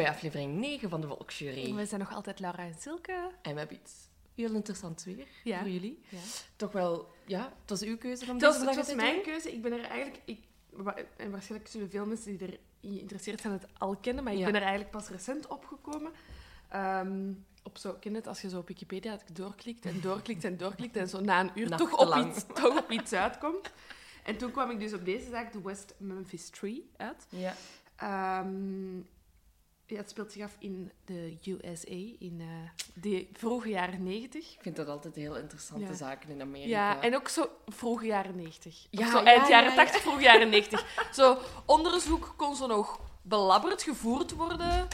bij aflevering 9 van de Volksjury. We zijn nog altijd Laura en Silke. En we hebben iets heel interessants weer Ja. voor jullie. Ja. Toch wel, ja, het was uw keuze was, deze het was mijn doen. keuze. Ik ben er eigenlijk... Ik, en waarschijnlijk zullen veel mensen die erin geïnteresseerd zijn het al kennen, maar ik Ja. ben er eigenlijk pas recent opgekomen. Ehm, op zo, ken het als je zo op Wikipedia doorklikt en doorklikt en doorklikt en zo na een uur toch op, iets, toch op iets uitkomt. En toen kwam ik dus op deze zaak, de West Memphis Tree, uit. Ja. Ehm, ja, het speelt zich af in de USA, in eh, de vroege jaren negentig. Ik vind dat altijd heel interessante Ja. zaken in Amerika. Ja, en ook zo vroege jaren 90. Ja, zo eind ja, jaren ja. 80, vroege jaren 90. Zo, onderzoek kon zo nog belabberd gevoerd worden.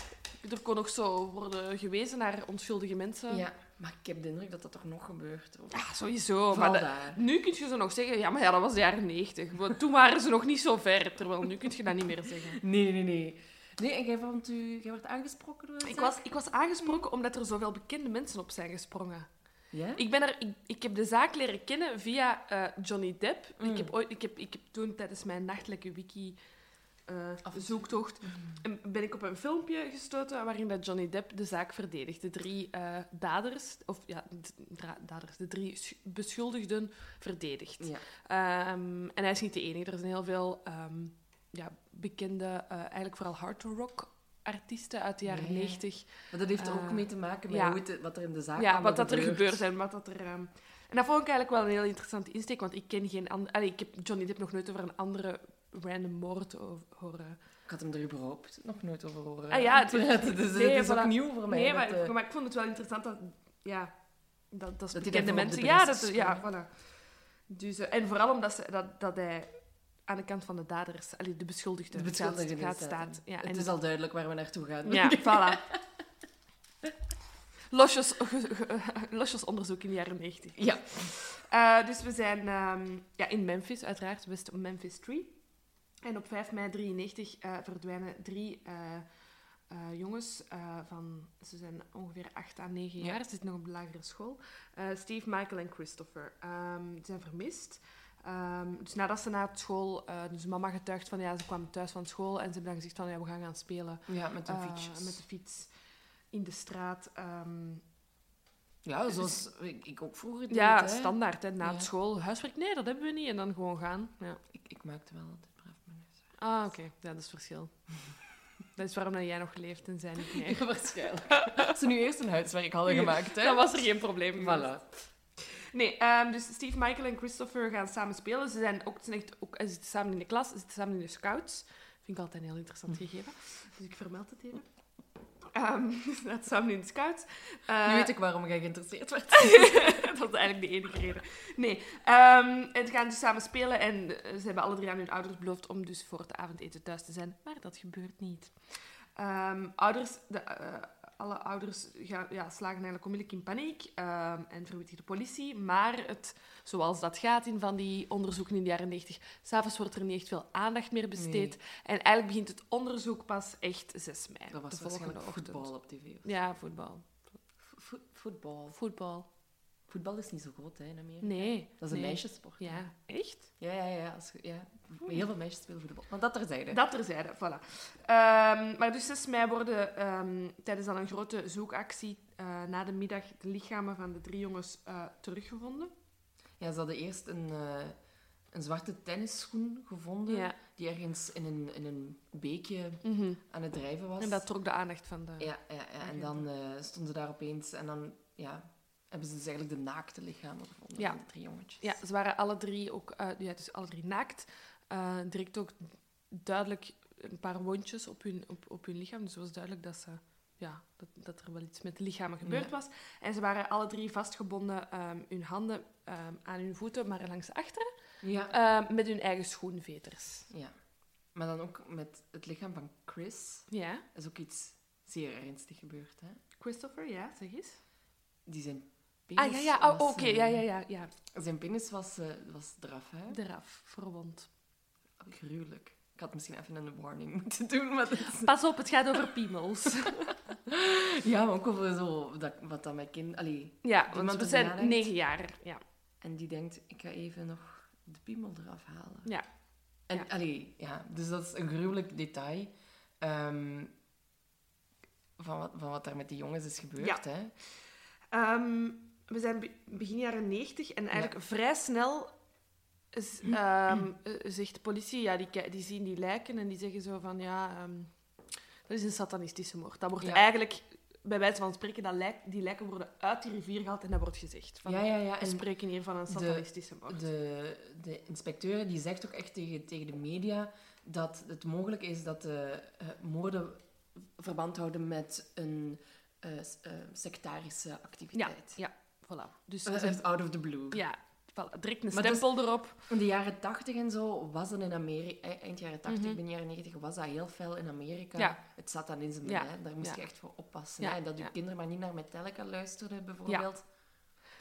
Er kon nog zo worden gewezen naar onschuldige mensen. Ja, maar ik heb de indruk dat dat toch nog gebeurt. Of- Ja, sowieso. Vooral Maar nu kun je zo nog zeggen, ja, maar ja, dat was de jaren 90. Want toen waren ze nog niet zo ver. Terwijl nu kun je dat niet meer zeggen. Nee, nee, nee. Nee, en jij, vond u, jij werd aangesproken door Ik was, ik was aangesproken omdat er zoveel bekende mensen op zijn gesprongen. Ja? Ik, ben er, ik, ik heb de zaak leren kennen via eh, Johnny Depp. Mm. Ik, heb ooit, ik, heb, ik heb toen tijdens mijn nachtelijke wiki eh, zoektocht Mm. en ben ik op een filmpje gestoten waarin dat Johnny Depp de zaak verdedigt. De drie eh, daders, of ja, daders, de drie sch- beschuldigden verdedigt. Ja. Ehm, en hij is niet de enige. Er zijn heel veel ehm, ja, bekende, eh, eigenlijk vooral hard rock artiesten uit de jaren Ja, ja. 90 Maar dat heeft er ook Eh, mee te maken met ja. hoe het, wat er in de zaak ja, wat dat er gebeurt en wat dat er... ehm, En dat vond ik eigenlijk wel een heel interessante insteek, want ik ken geen andere... Ik heb Johnny Depp nog nooit over een andere random moord horen. Ik had hem er überhaupt nog nooit over horen. Ah ja, het- dus het nee, het is ook nieuw voor mij. Nee, dat, maar, eh, maar ik vond het wel interessant dat... Ja, dat, dat, Dat bekende mensen... Ja, dat, ja, voilà. Dus, en vooral omdat ze, dat, dat hij aan de kant van de daders, allee, de de beschuldigde gaat, gaat staat. Ja, het en is al duidelijk waar we naartoe gaan. Ja, voilà. Losjes, losjes onderzoek in de jaren 90. Ja. Eh, dus we zijn ehm, ja, in Memphis, uiteraard, West Memphis Tree. En op 5 mei 93 eh, verdwijnen drie eh, eh, jongens eh, van... Ze zijn ongeveer 8 à 9 jaar, ze zitten nog op de lagere school. Eh, Steve, Michael en Christopher. Ehm, die zijn vermist. Ehm, dus nadat ze na school... eh, dus mama getuigt van, ja, ze kwamen thuis van school en ze hebben dan gezegd van, ja, we gaan gaan spelen. Ja, met een Eh, fietsjes. met de fiets in de straat. ehm, Ja, zoals ik, ik ook vroeger deed. ja, hè. standaard. Hè, na Ja. school. Huiswerk, nee, dat hebben we niet. En dan gewoon gaan. Ja. Ik, ik maakte wel altijd braaf mijn huiswerk. Ah, oké. Ja, dat is verschil. dat is waarom dat jij nog leeft en zij niet meer. Ja, waarschijnlijk. Als ze nu eerst een huiswerk hadden gemaakt, hè. Dan was er geen probleem. Voilà. Nee, ehm, dus Steve, Michael en Christopher gaan samen spelen. Ze, zijn ook, ze, zijn echt ook, ze zitten samen in de klas, ze zitten samen in de scouts. Vind ik altijd een heel interessant gegeven. Dus ik vermeld het even. Ehm ze zitten samen in de scouts. Eh, Nu weet ik waarom jij geïnteresseerd werd. dat is eigenlijk de enige reden. Nee, ehm en ze gaan dus samen spelen en eh, ze hebben alle drie aan hun ouders beloofd om dus voor het avondeten thuis te zijn. Maar dat gebeurt niet. Ouders, de, eh, alle ouders gaan, ja, slagen eigenlijk onmiddellijk in paniek ehm, en verwittigen de politie. Maar het, zoals dat gaat in van die onderzoeken in de jaren 90, s'avonds wordt er niet echt veel aandacht meer besteed. En eigenlijk begint het onderzoek pas echt 6 mei. Dat was de volgende ochtend. voetbal op tv. Ja, voetbal. Vo- voetbal. Voetbal. Voetbal is niet zo groot hè, in Amerika. Nee. Dat is een nee. meisjessport. Ja, echt? Ja, ja, ja. Als, ja. Heel veel meisjes spelen voetbal. Maar dat terzijde. Dat terzijde, voilà. Ehm, maar dus 6 mei worden ehm, tijdens dan een grote zoekactie eh, na de middag de lichamen van de drie jongens eh, teruggevonden. Ja, ze hadden eerst een, eh, een zwarte tennisschoen gevonden. Ja. Die ergens in een, in een beekje aan het drijven was. En dat trok de aandacht van de... Ja, ja, ja. en dan stonden ze daar opeens en dan ja, hebben ze dus eigenlijk de naakte lichamen gevonden Ja. van de drie jongetjes. Ja, ze waren alle drie ook... eh, ja, dus alle drie naakt. Eh, direct ook duidelijk een paar wondjes op hun, op, op hun lichaam. Dus het was duidelijk dat, ze, ja, dat, dat er wel iets met de lichamen gebeurd Ja. was. En ze waren alle drie vastgebonden, ehm, hun handen ehm, aan hun voeten, maar langs achteren, Ja. ehm, met hun eigen schoenveters. ja. Maar dan ook met het lichaam van Chris Ja. is ook iets zeer ernstig gebeurd. Hè? Christopher, ja, zeg eens. Die zijn penis Ah, ja, ja. Oh, oké. Ja, ja, ja, ja. Zijn penis was, eh, was eraf, hè? Eraf, verwond. Gruwelijk. Ik had misschien even een warning moeten doen, maar is- Pas op, het gaat over piemels. Ja, maar ook over zo, dat, wat dat mijn kind... Allee, ja, want we zijn negen jaar. Ja. en die denkt, ik ga even nog de piemel eraf halen. Ja. En, Ja. allee, ja, dus dat is een gruwelijk detail. Ehm, van wat, van wat daar met die jongens is gebeurd. Hè? Ehm, we zijn be- begin jaren 90 en eigenlijk vrij snel is, ehm, eh, zegt de politie, ja, die, die zien die lijken en die zeggen zo van ja, ehm, dat is een satanistische moord. Dat wordt Ja. eigenlijk, bij wijze van spreken, dat lijk, die lijken worden uit die rivier gehaald en dat wordt gezegd. Van, Ja, ja, ja. We En spreken hier van een satanistische moord. de, de inspecteur die zegt ook echt tegen, tegen de media dat het mogelijk is dat de eh, moorden verband houden met een eh, sectarische ja, activiteit. ja, voilà. Dus Eh, we zijn- echt out of the blue. ja, voilà, direct een dat is- stempel erop. In de jaren 80 en zo was dat in Amerika, eh, eind jaren 80, Mhm. begin jaren 90, was dat heel fel in Amerika. Ja. Het satanisme, Ja. hè? daar moest Ja. je echt voor oppassen. Ja. hè? En dat je kinderen maar niet naar Metallica luisterden, bijvoorbeeld.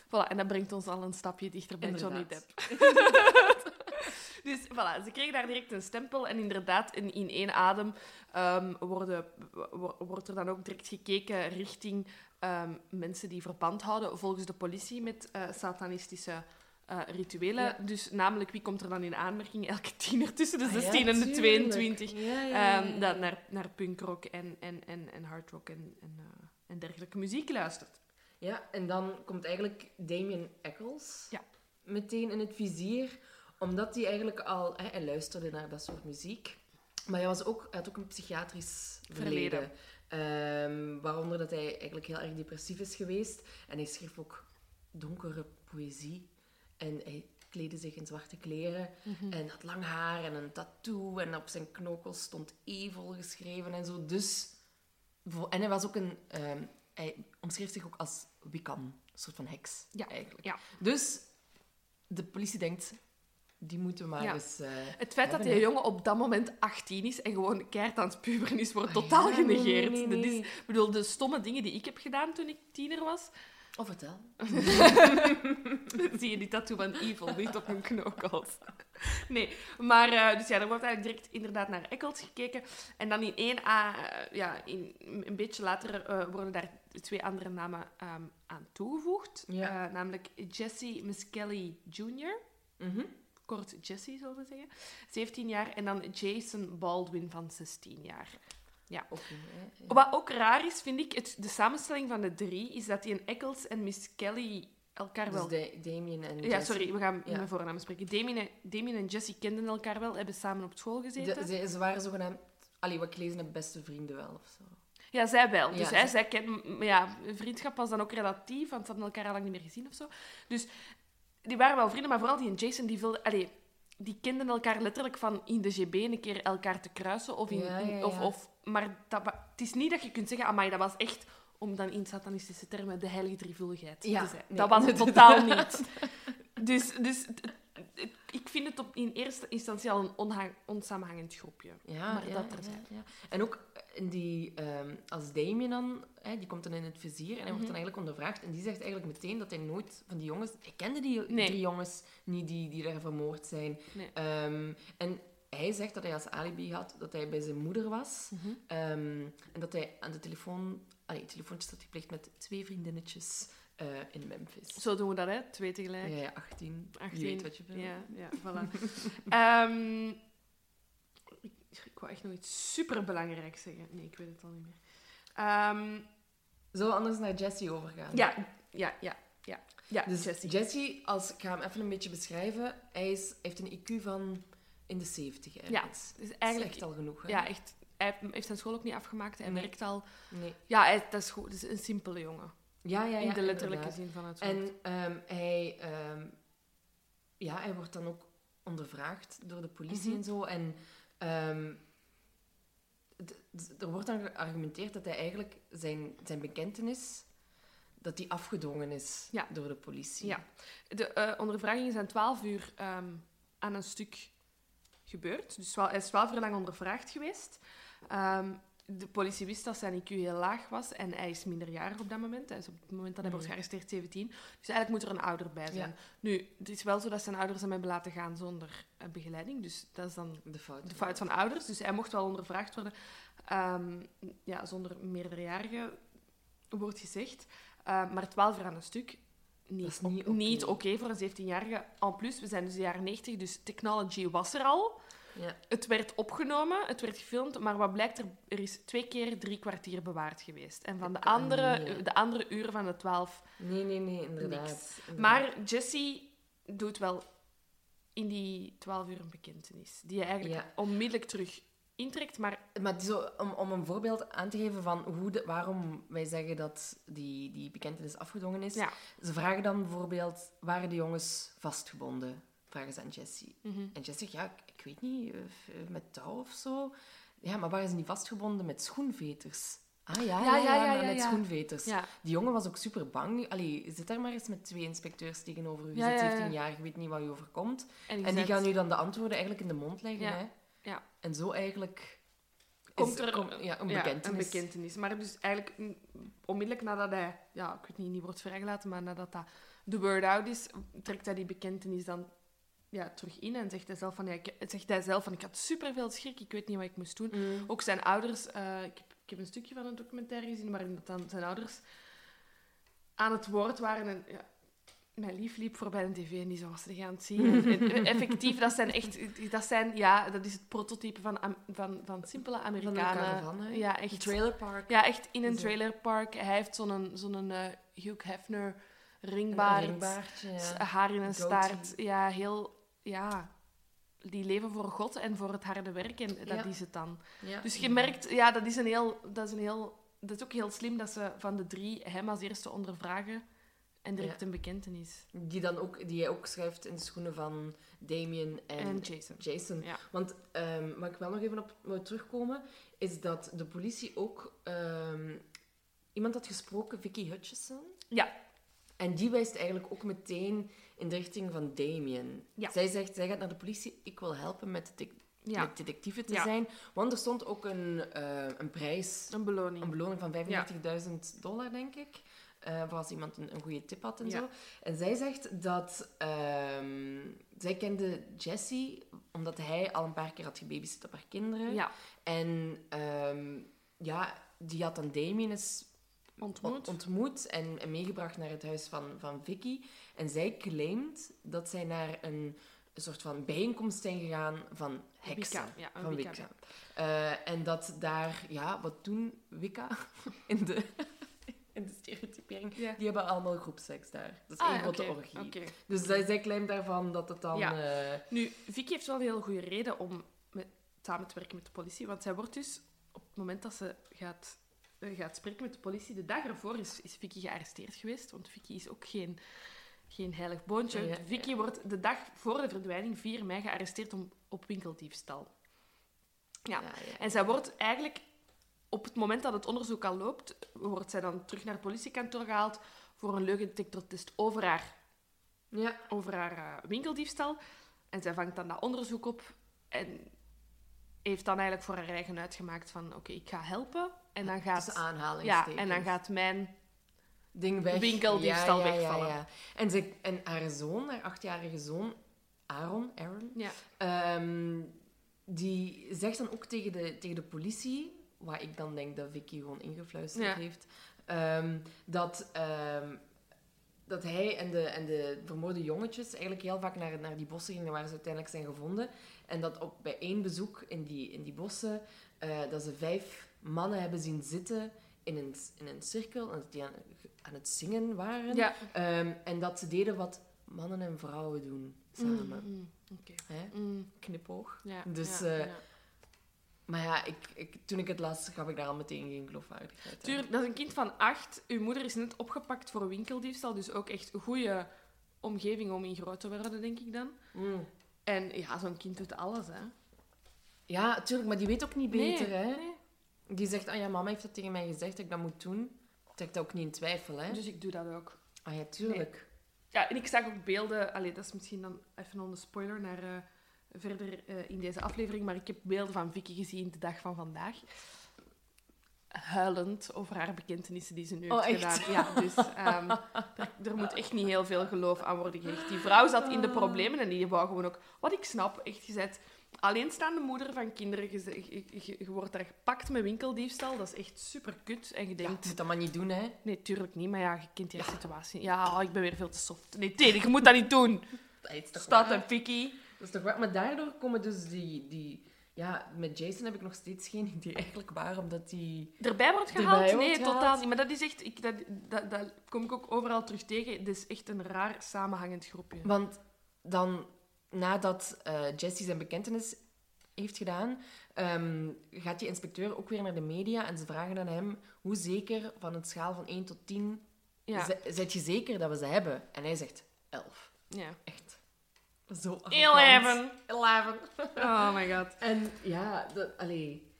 Voilà, en dat brengt ons al een stapje dichter bij Johnny Inderdaad. Depp. dus voilà, ze kregen daar direct een stempel. En inderdaad, in, in één adem ehm, worden, wo- wordt er dan ook direct gekeken richting ehm, mensen die verband houden, volgens de politie, met eh, satanistische eh, rituelen. Ja. Dus namelijk, wie komt er dan in aanmerking? Elke tiener tussen de Ah ja, 16 en de tuurlijk. 22. Ja, ja, ja, ehm, ja. dat naar, naar punkrock en, en, en, en hardrock en, en, eh, en dergelijke muziek luistert. Ja, en dan komt eigenlijk Damien Eccles Ja. meteen in het vizier, omdat hij eigenlijk al... Hè, hij luisterde naar dat soort muziek. Maar hij, was ook, hij had ook een psychiatrisch verleden. Ehm, waaronder dat hij eigenlijk heel erg depressief is geweest. En hij schreef ook donkere poëzie. En hij kleedde zich in zwarte kleren. En had lang haar en een tattoo. En op zijn knokkels stond evil geschreven en zo. Dus... En hij was ook een... ehm, hij omschreef zich ook als Wiccan. Een soort van heks, Ja, eigenlijk. ja. Dus de politie denkt... Die moeten maar Ja. eens... eh, Het feit dat die jongen op dat moment 18 is en gewoon keihard aan het puberen is, wordt Ah, totaal ja, genegeerd. nee, nee, Dat is, ik bedoel, de stomme dingen die ik heb gedaan toen ik tiener was, Oh, vertel. zie je die tattoo van Evil niet op mijn knokkels. Nee, maar eh, dus ja, er wordt eigenlijk direct inderdaad naar Eccles gekeken. En dan in één, a, eh, ja, in, een beetje later worden daar twee andere namen ehm, aan toegevoegd. Ja. Namelijk Jesse Miskelly Jr., Mhm. Kort Jesse zullen we zeggen, 17 jaar. En dan Jason Baldwin van 16 jaar. Ook niet. Ja. Wat ook raar is, vind ik, het, de samenstelling van de drie, is dat die een Eccles en Miss Kelly elkaar wel... Dus Da- Damien en Ja, Jesse. sorry, we gaan Ja. met voornamen spreken. Damien en, Damien en Jessie kenden elkaar wel, hebben samen op school gezeten. De, ze, ze waren zogenaamd... Allee, wat ik gelezen heb, beste vrienden wel, of zo. Ja, zij wel. Dus Ja, zij ken, maar ja, vriendschap was dan ook relatief, want ze hadden elkaar al lang niet meer gezien of zo. Dus die waren wel vrienden, maar vooral die en Jason, die wilden... Allee, die kenden elkaar letterlijk van in de GB een keer elkaar te kruisen. Of in, Ja, in- ja, Of, of, maar dat, het is niet dat je kunt zeggen, amai, dat was echt, om dan in satanistische termen, de heilige drievuldigheid Ja, te zijn. nee. Dat was het totaal niet. Dus, dus ik vind het op, in eerste instantie al een onsamenhangend groepje. Ja, Maar ja, dat ja, terzijde. ja. En ook in die, ehm, als Damien dan, hè, die komt dan in het vizier en hij wordt Mhm. dan eigenlijk ondervraagd. En die zegt eigenlijk meteen dat hij nooit van die jongens... Hij kende die Nee. drie jongens niet die, die daar vermoord zijn. Nee. Ehm, en hij zegt dat hij als alibi had dat hij bij zijn moeder was. Mhm. Ehm, en dat hij aan de telefoon... Allee, telefoontjes had gepleegd met twee vriendinnetjes eh, in Memphis. Zo doen we dat, hè? Twee tegelijk. Ja, ja, 18. 18. Je weet wat je wil. Ja, ja, voilà. Ehm, ik, ik wou echt nog iets superbelangrijks zeggen. Nee, ik weet het al niet meer. Ehm, Zullen we anders naar Jesse overgaan? ja, ja, ja, ja. Ja, Dus Jessie. Jesse, als, ik ga hem even een beetje beschrijven. Hij is, heeft een IQ van in de 70 ergens. Ja, dus is eigenlijk... echt al genoeg. Hè? Ja, echt. Hij heeft zijn school ook niet afgemaakt. Hij Nee. werkt al... Nee. Ja, hij, dat is goed. Het is een simpele jongen. Ja, ja, ja. in de letterlijke inderdaad. zin van het woord. En ehm, hij, ehm, ja, hij wordt dan ook ondervraagd door de politie Mhm. en zo. En ehm, er wordt dan geargumenteerd dat hij eigenlijk zijn, zijn bekentenis dat die afgedwongen is Ja. door de politie. Ja. De eh, ondervragingen zijn 12 uur aan een stuk gebeurd. Dus wel- hij is 12 uur lang ondervraagd geweest. Ehm, de politie wist dat zijn IQ heel laag was en hij is minderjarig op dat moment. Hij is op het moment dat hij wordt Mhm. gearresteerd 17. Dus eigenlijk moet er een ouder bij zijn. Ja. Nu, het is wel zo dat zijn ouders hem hebben laten gaan zonder eh, begeleiding. Dus dat is dan De fout. de fout van ouders. Dus hij mocht wel ondervraagd worden. Ehm, ja, zonder meerderjarige wordt gezegd. Ehm, maar 12 uur aan een stuk. Niet, niet oké voor een 17-jarige. En plus, we zijn dus de jaren 90, dus technology was er al. Ja. Het werd opgenomen, het werd gefilmd, maar wat blijkt er, er is twee keer drie kwartier bewaard geweest. En van de kan andere, de andere uren van de twaalf Nee, nee, nee, inderdaad. Niks. inderdaad. Maar Jessie doet wel in die 12 uur een bekentenis. Die je eigenlijk Ja. onmiddellijk terug intrekt. Maar Maar zo, om, om een voorbeeld aan te geven van hoe de, waarom wij zeggen dat die, die bekentenis afgedwongen is. ja. Ze vragen dan bijvoorbeeld, waren de jongens vastgebonden? Vragen ze aan Jessie. Mhm. En Jessie zegt, ja, weet niet, eh, f- met touw of zo. Ja, maar waren ze niet vastgebonden met schoenveters? Ah ja, ja, ja, met schoenveters. Die jongen was ook super bang. Allee, zit daar maar eens met twee inspecteurs tegenover u. Je zit ja, ja. 17 jaar, je weet niet wat je overkomt. En, die gaan nu dan de antwoorden eigenlijk in de mond leggen. Hè? ja. En zo eigenlijk... Komt er ja, een ja, bekentenis. een bekentenis. Maar dus eigenlijk onmiddellijk nadat hij, ja, ik weet niet, niet wordt vrijgelaten, maar nadat dat de word out is, trekt hij die bekentenis dan ja, terug in en zegt hij zelf van, ja, ik, zegt hij zelf van, ik had superveel schrik, ik weet niet wat ik moest doen. Mm. Ook zijn ouders, eh, ik, heb, ik heb een stukje van een documentaire gezien waarin dat dan zijn ouders aan het woord waren. En, ja, mijn lief liep voorbij een tv en die zo was ze gaan zien. En, en effectief, dat zijn echt, dat zijn, ja, dat is het prototype van, van, van simpele Van Amerikanen. caravan, hè? ja, echt. trailerpark. Ja, echt in een trailerpark. Hij heeft zo'n zo'n eh, Hugh Hefner Een ringbaard, haar in een staart. Ja, heel, ja, die leven voor God en voor het harde werk en dat Ja. is het dan. Ja. Dus je merkt, ja, dat is een heel, dat is een heel, dat is ook heel slim dat ze van de drie hem als eerste ondervragen en direct Ja. een bekentenis. Die, dan ook, die hij ook schrijft in de schoenen van Damien en, En Jason. Jason. Ja. Want um, waar ik wel nog even op wil terugkomen, is dat de politie ook ehm, iemand had gesproken, Vicky Hutchison. Ja. En die wijst eigenlijk ook meteen in de richting van Damien. Ja. Zij zegt, zij gaat naar de politie, ik wil helpen met, Ja, met detectieve te Ja. zijn. Want er stond ook een, eh, een prijs, een beloning. een beloning van 35.000 dollar, denk ik. eh, voor als iemand een, een goede tip had en zo. En zij zegt dat... ehm, zij kende Jesse omdat hij al een paar keer had gebabysit op haar kinderen. Ja, En ehm, ja, die had dan Damien eens ontmoet. ontmoet en, en meegebracht naar het huis van, van Vicky. En zij claimt dat zij naar een, soort van bijeenkomst zijn gegaan van heksen. Wicca, ja, van Wicca, Wicca. Eh, en dat daar, ja, wat doen Wicca in de, in de stereotypering? Ja. Die hebben allemaal groepseks daar. Dat is Ah, één grote orgie. Dus zij, zij claimt daarvan dat het dan... Ja. eh, Nu, Vicky heeft wel een heel goede reden om met, samen te werken met de politie. Want zij wordt dus, op het moment dat ze gaat, eh, gaat spreken met de politie, de dag ervoor is, is Vicky gearresteerd geweest. Want Vicky is ook geen, geen heilig boontje. Ja, Vicky wordt de dag voor de verdwijning, 4 mei, gearresteerd om, op winkeldiefstal. Ja. ja, ja. En zij wordt eigenlijk, op het moment dat het onderzoek al loopt, wordt zij dan terug naar het politiekantoor gehaald voor een leugendetectortest over haar ja. over haar eh, winkeldiefstal. En zij vangt dan dat onderzoek op en heeft dan eigenlijk voor haar eigen uitgemaakt van oké, ik ga helpen. En dan gaat, ja, en dan gaat mijn... ding weg. winkeldiefstal ja, ja, wegvallen. Ja. En, ze, en haar zoon, haar achtjarige zoon, Aaron, Aaron ehm, die zegt dan ook tegen de, tegen de politie, waar ik dan denk dat Vicky gewoon ingefluisterd heeft, ehm, dat, ehm, dat hij en de, en de vermoorde jongetjes eigenlijk heel vaak naar, naar die bossen gingen waar ze uiteindelijk zijn gevonden. En dat op, bij één bezoek in die, in die bossen, eh, dat ze vijf mannen hebben zien zitten in een, in een cirkel, en die aan, het zingen waren. ja. Ehm, en dat ze deden wat mannen en vrouwen doen samen. Mm, mm, Oké. Hè? Mm, Knipoog. ja, Dus, ja, eh, ja. Maar ja, ik, ik, toen ik het las, gaf ik daar al meteen geen geloofwaardigheid aan. Tuurlijk, dat is een kind van acht. Uw moeder is net opgepakt voor winkeldiefstal, dus ook echt een goede omgeving om in groot te worden, denk ik dan. Mm. En ja, zo'n kind doet alles, hè. Ja, tuurlijk, maar die weet ook niet beter, Nee, hè. nee. Die zegt, ah ja, mama heeft dat tegen mij gezegd dat ik dat moet doen. Ik trek dat ook niet in twijfel, hè. Dus ik doe dat ook. Ah ja, tuurlijk. Ja, en ik zag ook beelden... Allee, dat is misschien dan even een spoiler naar eh, verder eh, in deze aflevering, maar ik heb beelden van Vicky gezien de dag van vandaag. Huilend over haar bekentenissen die ze nu Oh, heeft echt? gedaan. Ja, dus ehm, er, er moet echt niet heel veel geloof aan worden gehecht. Die vrouw zat in de problemen en die wou gewoon ook... Wat ik snap, echt gezet... Alleenstaande moeder van kinderen, je, je, je- wordt daar gepakt met winkeldiefstal. Dat is echt super kut. En je Ja, denkt, je moet dat maar niet doen, hè. Nee, tuurlijk niet, maar ja, je kent die situatie. Ja, oh, ik ben weer veel te soft. Nee, Teddy, je moet dat niet doen. Dat is toch Staat een Vicky. Dat is toch waar? Maar daardoor komen dus die... die ja, met Jason heb ik nog steeds geen idee eigenlijk waarom dat die... Erbij wordt Erbij gehaald? wordt nee, gehaald. totaal niet. Maar dat is echt... Ik, dat, dat, dat kom ik ook overal terug tegen. Het is echt een raar samenhangend groepje. Want dan, nadat eh Jesse zijn bekentenis heeft gedaan, ehm, gaat die inspecteur ook weer naar de media en ze vragen aan hem hoe zeker van een schaal van 1 tot 10 Ja. Zet je zeker dat we ze hebben? En hij zegt 11. ja. Echt. Zo arrogant. Eleven. 11. Oh my god. En ja, dat, allee.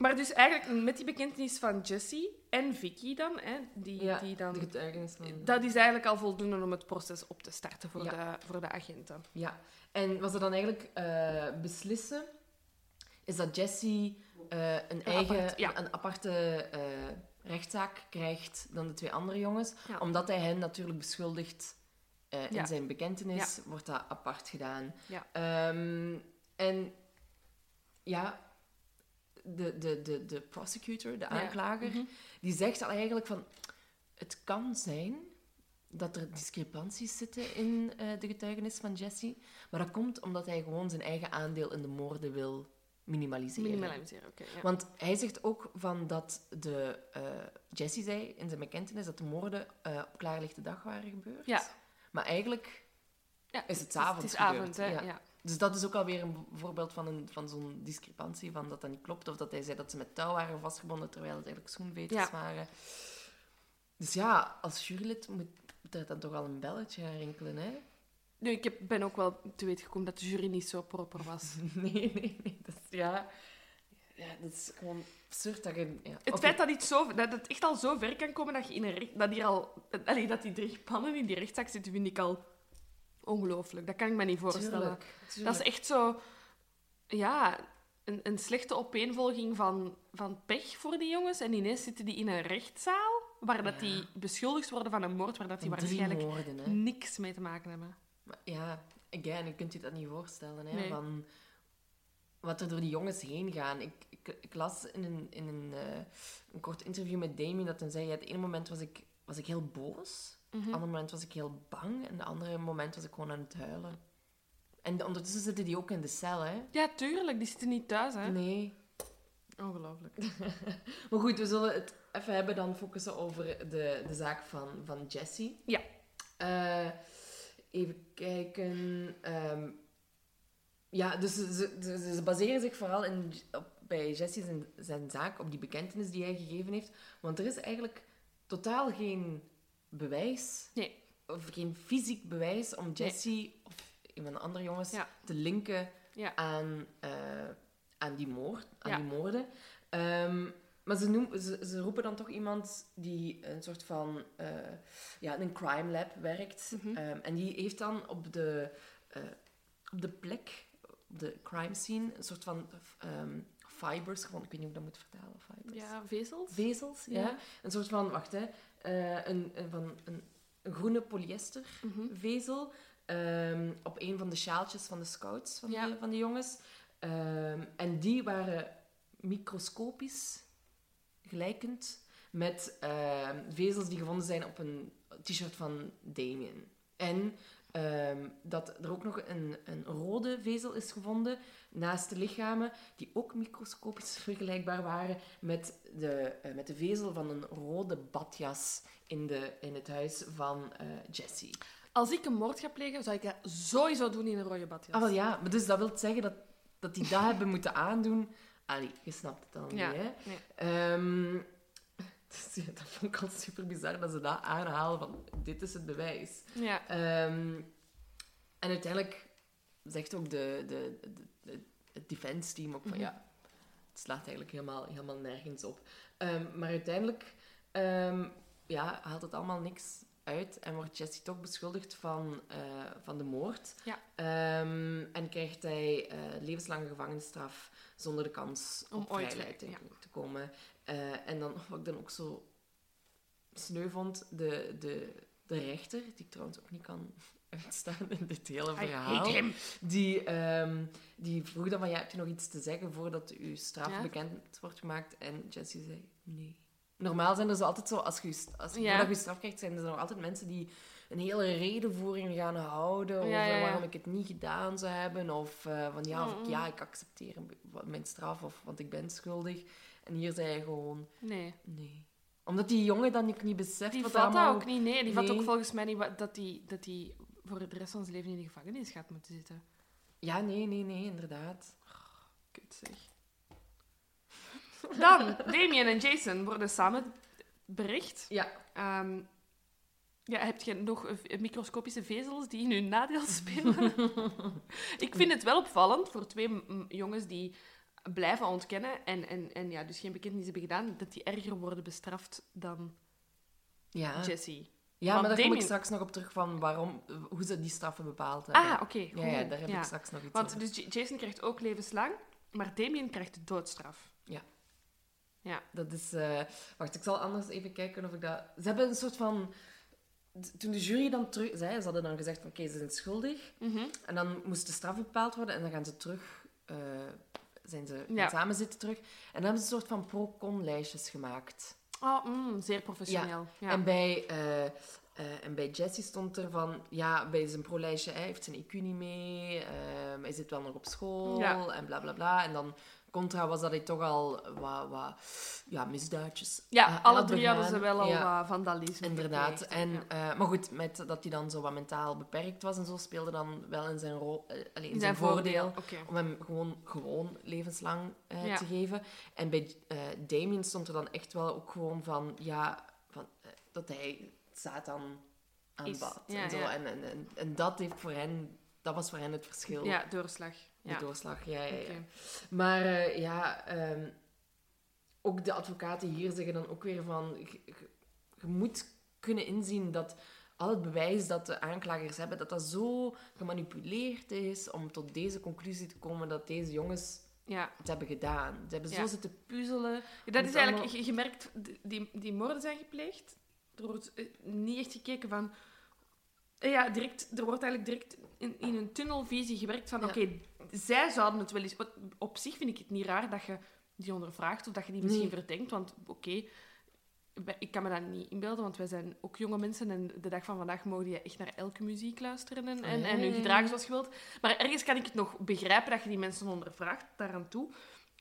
Maar dus eigenlijk met die bekentenis van Jessie en Vicky dan, hè, die, Ja, die dan... de. Dat is eigenlijk al voldoende om het proces op te starten voor, Ja. de, voor de agenten. Ja. En wat ze dan eigenlijk eh, beslissen, is dat Jesse eh, een eigen, apart, ja. een aparte eh, rechtszaak krijgt dan de twee andere jongens. Omdat hij hen natuurlijk beschuldigt in zijn bekentenis, wordt dat apart gedaan. Ja. Ehm, en ja, de, de, de, de prosecutor, de aanklager, Mhm. die zegt al eigenlijk van... Het kan zijn dat er discrepanties zitten in eh, de getuigenis van Jesse. Maar dat komt omdat hij gewoon zijn eigen aandeel in de moorden wil minimaliseren. Minimaliseren, oké. ja. Want hij zegt ook van dat de... eh, Jesse zei in zijn bekentenis dat de moorden eh, op klaarlichte dag waren gebeurd. Ja. Maar eigenlijk Ja, is het 's avonds Het is gebeurd, avond, hè. ja. Ja. Dus dat is ook alweer een voorbeeld van, een, van zo'n discrepantie, van dat dat niet klopt. Of dat hij zei dat ze met touw waren vastgebonden, terwijl het eigenlijk schoenveters Ja. waren. Dus ja, als jurylid moet er dan toch al een belletje gaan rinkelen, hè? Nu, ik heb, ben ook wel te weten gekomen dat de jury niet zo proper was. Nee, nee, nee. Dat is, ja, ja, dat is gewoon absurd dat je... Ja. Het feit dat, iets zo, dat het echt al zo ver kan komen dat je in een recht, dat hier al, allee, dat die drie pannen in die rechtszaak zitten, vind ik al ongelooflijk. Dat kan ik me niet voorstellen. Tuurlijk, Dat is echt zo, ja, een, een slechte opeenvolging van, van pech voor die jongens. En ineens zitten die in een rechtszaal waar dat Ja. die beschuldigd worden van een moord waar dat die waarschijnlijk moorden, niks mee te maken hebben. Maar ja, again, je kunt je dat niet voorstellen. Hè, Nee. van wat er door die jongens heen gaan. Ik, ik, ik las in een, in een, eh, een kort interview met Damien dat hij zei... Ja, het ene moment was ik, was ik heel boos. Mhm. Het andere moment was ik heel bang. En het andere moment was ik gewoon aan het huilen. En ondertussen zitten die ook in de cel, hè. Ja, tuurlijk. Die zitten niet thuis, hè. Nee. Ongelooflijk. Maar goed, we zullen het even hebben dan focussen over de, de zaak van, van Jesse. Ja. Eh, even kijken. ehm, ja, dus ze, ze, baseren zich vooral in, op, bij Jesse zijn, zijn zaak op die bekentenis die hij gegeven heeft. Want er is eigenlijk totaal geen bewijs, Nee. of geen fysiek bewijs om Jesse of een van de andere jongens Ja. te linken Ja. aan, eh, aan die moord, aan Ja. die moorden. Ehm, maar ze, noem, ze, ze roepen dan toch iemand die een soort van eh, ja, in een crime lab werkt. Mhm. Ehm, en die heeft dan op de, eh, op de plek, op de crime scene, een soort van ehm, fibers gevonden. Ik weet niet hoe ik dat moet vertalen. Fibers. Ja, vezels? Vezels, ja. Ja. Een soort van, wacht hè, eh, een, een, van, een, een groene polyester Mhm. vezel ehm, op een van de sjaaltjes van de scouts van, Ja. die, van die jongens. Ehm, en die waren microscopisch gelijkend met ehm, vezels die gevonden zijn op een t-shirt van Damien. En ehm, dat er ook nog een, een rode vezel is gevonden naast de lichamen, die ook microscopisch vergelijkbaar waren met de, eh, met de vezel van een rode badjas in, de, in het huis van eh Jesse. Als ik een moord ga plegen, zou ik dat sowieso doen in een rode badjas. Ah, wel ja, maar dus dat wil zeggen dat, dat die dat hebben moeten aandoen. Allee, je snapt het dan Ja, niet, hè? nee. Ehm, dus ja, dat vond ik al super bizar dat ze dat aanhalen van dit is het bewijs. Ja. Ehm, en uiteindelijk zegt ook de, de, de, de- het defense team ook van Mhm. ja, het slaat eigenlijk helemaal, helemaal nergens op. Ehm, maar uiteindelijk ehm, ja, haalt het allemaal niks uit en wordt Jesse toch beschuldigd van, eh, van de moord. Ja. En krijgt hij eh, levenslange gevangenisstraf zonder de kans Om op te komen. Eh, en dan, wat ik dan ook zo sneu vond, de, de, de rechter, die ik trouwens ook niet kan uitstaan in dit hele I verhaal. Die, ehm, die vroeg dan van, ja, heb je nog iets te zeggen voordat uw straf Ja. bekend wordt gemaakt? En Jessie zei, nee. Normaal zijn er zo altijd zo, als je, als, Ja. voordat je straf krijgt, zijn er nog altijd mensen die een hele redenvoering gaan houden over Ja, ja, ja. waarom ik het niet gedaan zou hebben. Of eh, van ja, of ik- ja, ik accepteer mijn straf, of want ik ben schuldig. En hier zei hij gewoon, Nee. nee. Omdat die jongen dan ook niet beseft Die wat vat dat allemaal... ook niet. Nee, die vat Nee. ook volgens mij niet wat- dat hij dat die voor de rest van zijn leven in de gevangenis gaat moeten zitten. Ja, nee, nee, nee, inderdaad. Kut zeg. Dan, Damien en Jason worden samen bericht. Ja, Ehm, ja, heb je nog microscopische vezels die in hun nadeel spelen? ik vind het wel opvallend voor twee jongens die blijven ontkennen en, en, en ja, dus geen bekentenis hebben gedaan, dat die erger worden bestraft dan ja. Jesse. Ja, Want maar daar kom ik straks nog op terug van waarom, hoe ze die straffen bepaald hebben. Ah, oké. ja, ja, daar heb Ja. ik straks nog iets Want over. dus Jason krijgt ook levenslang, maar Damien krijgt de doodstraf. Dat is... eh, Wacht, ik zal anders even kijken of ik dat... Ze hebben een soort van... Toen de jury dan terug zei, ze hadden dan gezegd van oké, ze zijn schuldig. Mhm. En dan moest de straf bepaald worden en dan gaan ze terug... eh, zijn ze Ja. samen zitten terug. En dan hebben ze een soort van pro-con-lijstjes gemaakt. Oh, mm, zeer professioneel. Ja. En, bij, eh, en bij Jesse stond er van... Ja, bij zijn pro-lijstje hij heeft zijn IQ niet mee. ehm, hij zit wel nog op school. Ja. En bla, bla, bla. En dan... Contra was dat hij toch al wat, wat ja, misdaadjes Ja, eh, alle drie hadden ze wel al Ja. wat vandalisme Inderdaad. En, Ja. eh, maar goed, met dat hij dan zo wat mentaal beperkt was en zo, speelde dan wel in zijn, rol, allee, in zijn, voordeel. Om hem gewoon, gewoon levenslang Ja. te geven. En bij Damien stond er dan echt wel ook gewoon van, ja, van, dat hij Satan aanbad. en, zo. En, en, en, en dat, heeft voor hen, dat was voor hen het verschil. Ja, doorslag. De Ja. doorslag, ja, ja, ja. Oké. Maar eh, ja, ehm, ook de advocaten hier zeggen dan ook weer van... Je, moet kunnen inzien dat al het bewijs dat de aanklagers hebben, dat dat zo gemanipuleerd is om tot deze conclusie te komen dat deze jongens Ja. het hebben gedaan. Ze hebben zo zitten puzzelen. Ja, Dat is eigenlijk, allemaal- je, je merkt, die, die moorden zijn gepleegd. Er wordt eh, niet echt gekeken van... eh, Ja, direct, er wordt eigenlijk direct in, in een tunnelvisie gewerkt van... Ja. Oké, zij zouden het wel eens... Op zich vind ik het niet raar dat je die ondervraagt of dat je die misschien Nee. verdenkt. Want oké, ik kan me dat niet inbeelden, want wij zijn ook jonge mensen en de dag van vandaag mogen je echt naar elke muziek luisteren en, en, en je Ja. gedragen zoals je wilt. Maar ergens kan ik het nog begrijpen dat je die mensen ondervraagt, daaraan toe.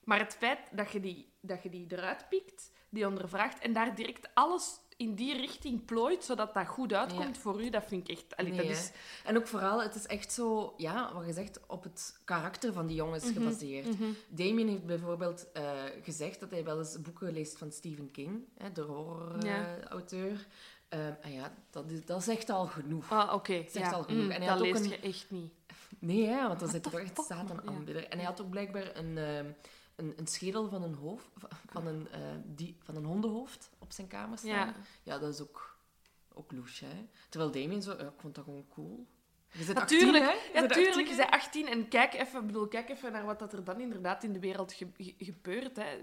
Maar het feit dat je die, dat je die eruit pikt, die ondervraagt en daar direct alles in die richting plooit, zodat dat goed uitkomt voor u, dat vind ik echt... allee, Nee, dat is, En ook vooral, het is echt zo, ja, wat je zegt, op het karakter van die jongens Mhm, gebaseerd. Damien heeft bijvoorbeeld eh, gezegd dat hij wel eens boeken leest van Stephen King, hè, de Ja. horror-auteur. en ja, dat, is, dat is echt al genoeg. Ah, oké. Zegt ja. al genoeg. Mm, En hij dat had ook een- je echt niet. Nee, hè, want dan zit toch echt Satan ja. aanbidder. En hij had ook blijkbaar een, ehm, een, een schedel van een, hoofd, van, een, eh, die, van een hondenhoofd op zijn kamer staan. Ja. Ja, dat is ook, ook louche, hè. Terwijl Damien zo... Ja, ik vond dat gewoon cool. Je zit Natuurlijk, 18, hè? Je Ja, zit tuurlijk. 18, Je hè? bent 18 en kijk even, bedoel, kijk even naar wat dat er dan inderdaad in de wereld ge- ge- gebeurt. Hè.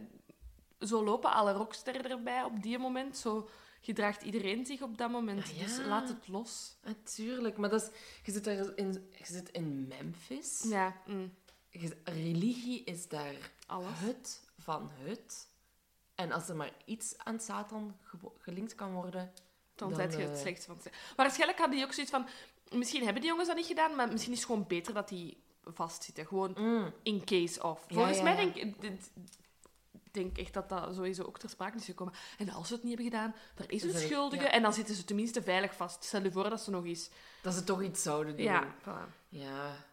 Zo lopen alle rocksterren erbij op die moment. Zo gedraagt iedereen zich op dat moment. Ah, ja. Dus laat het los. Natuurlijk, maar dat is, je, zit er in, je zit in Memphis. Ja, mm, Je- religie is daar alles. het van het. En als er maar iets aan Satan gelinkt kan worden... Dan, Dan, zijt je het eh, van slecht. Maar waarschijnlijk hadden die ook zoiets van... Misschien hebben die jongens dat niet gedaan, maar misschien is het gewoon beter dat die vastzitten. Gewoon Mm, in case of. Ja, Volgens ja, mij denk ik... denk echt dat dat sowieso ook ter sprake is gekomen. En als ze het niet hebben gedaan, daar is een schuldige. En dan zitten ze tenminste veilig vast. Stel je voor dat ze nog eens... dat ze toch iets zouden doen. Ja, voilà. Ja.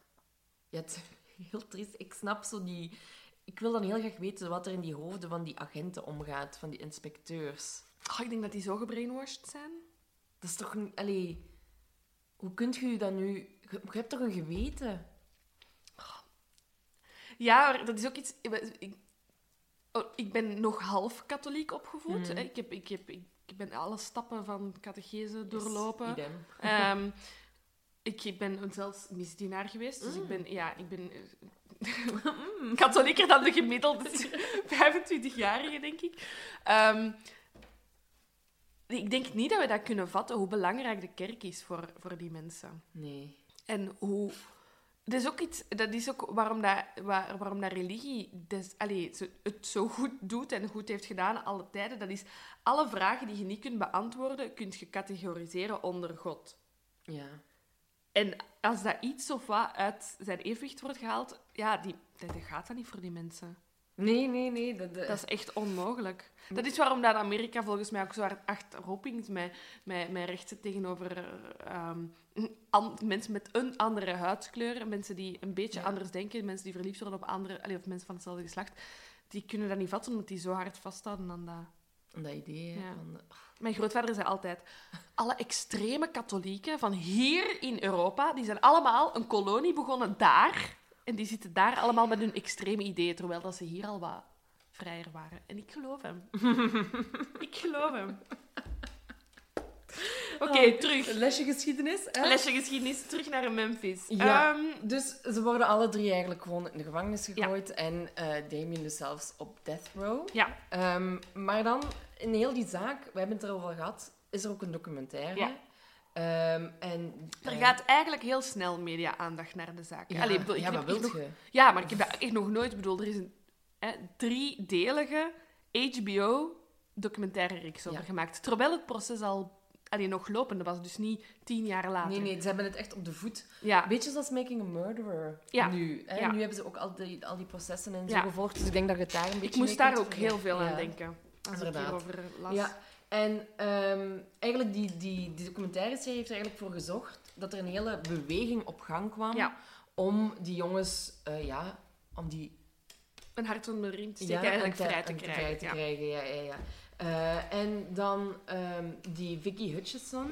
ja het is heel triest. Ik snap zo die... Ik wil dan heel graag weten wat er in die hoofden van die agenten omgaat, van die inspecteurs. Oh, ik denk dat die zo gebrainwashed zijn. Dat is toch... een- Allee, hoe kunt je dat nu... Je, je hebt toch een geweten? Ja, maar dat is ook iets... Ik, oh, ik ben nog half katholiek opgevoed. Mhm. Ik, heb, ik, heb, ik ben alle stappen van catechese doorlopen. Idem. Ehm, ik ben zelfs misdienaar geweest, dus ik Mm. ben, ja, ik ben eh, katholieker dan de gemiddelde 25-jarige, denk ik. Ehm, ik denk niet dat we dat kunnen vatten, hoe belangrijk de kerk is voor, voor die mensen. Nee. En hoe... Dat is ook iets... Dat is ook waarom dat, waar, waarom dat religie des, allee, zo- het zo goed doet en goed heeft gedaan alle tijden. Dat is alle vragen die je niet kunt beantwoorden, kunt je categoriseren onder God. Ja. En als dat iets of wat uit zijn evenwicht wordt gehaald, ja, die, dat, dat gaat dat niet voor die mensen. Nee, nee, nee. Dat, dat- Dat is echt onmogelijk. Dat is waarom dat Amerika volgens mij ook zo hard achterop hinkt met, met, met rechten tegenover ehm, an- mensen met een andere huidskleur, mensen die een beetje Ja. anders denken, mensen die verliefd worden op andere, allee, of mensen van hetzelfde geslacht. Die kunnen dat niet vatten, omdat die zo hard vasthouden aan dat. dat idee. Ja. Van, Mijn grootvader zei altijd: alle extreme katholieken van hier in Europa, die zijn allemaal een kolonie begonnen daar. En die zitten daar allemaal met hun extreme ideeën, terwijl dat ze hier al wat vrijer waren. En ik geloof hem. ik geloof hem. Oké, Oh, terug. Lesje geschiedenis. Hè? Lesje geschiedenis, terug naar Memphis. Ja. Ehm, Dus ze worden alle drie eigenlijk gewoon in de gevangenis gegooid. En eh Damien dus zelfs op death row. ja, Ehm, maar dan, in heel die zaak, we hebben het erover al gehad, is er ook een documentaire. Ja. Ehm, en, er eh, gaat eigenlijk heel snel media-aandacht naar de zaak. Ja, Allee, ik bedoel, ja wat nog-? Ja, maar ik heb dat echt nog nooit bedoeld. Er is een hè, driedelige HBO-documentaire reeks over Ja. gemaakt. Terwijl het proces al allee, nog lopende was, dus niet tien jaar later. Nee, nee, ze hebben het echt op de voet. Ja, Beetje zoals Making a Murderer Ja. nu. Hè? Ja. Nu hebben ze ook al die, al die processen en zo gevolgd. Dus ik denk dat je het daar een beetje ik moest daar ook heel veel aan denken. Als Inderdaad. ik hierover las. Ja, en ehm, eigenlijk die, die, die documentaire heeft er eigenlijk voor gezorgd dat er een hele beweging op gang kwam Ja. om die jongens, eh, ja, om die Een hart onder de riem te steken, ja, eigenlijk en vrij te en krijgen. vrij te ja. krijgen, ja, ja, ja. Eh, en dan ehm, die Vicky Hutchison,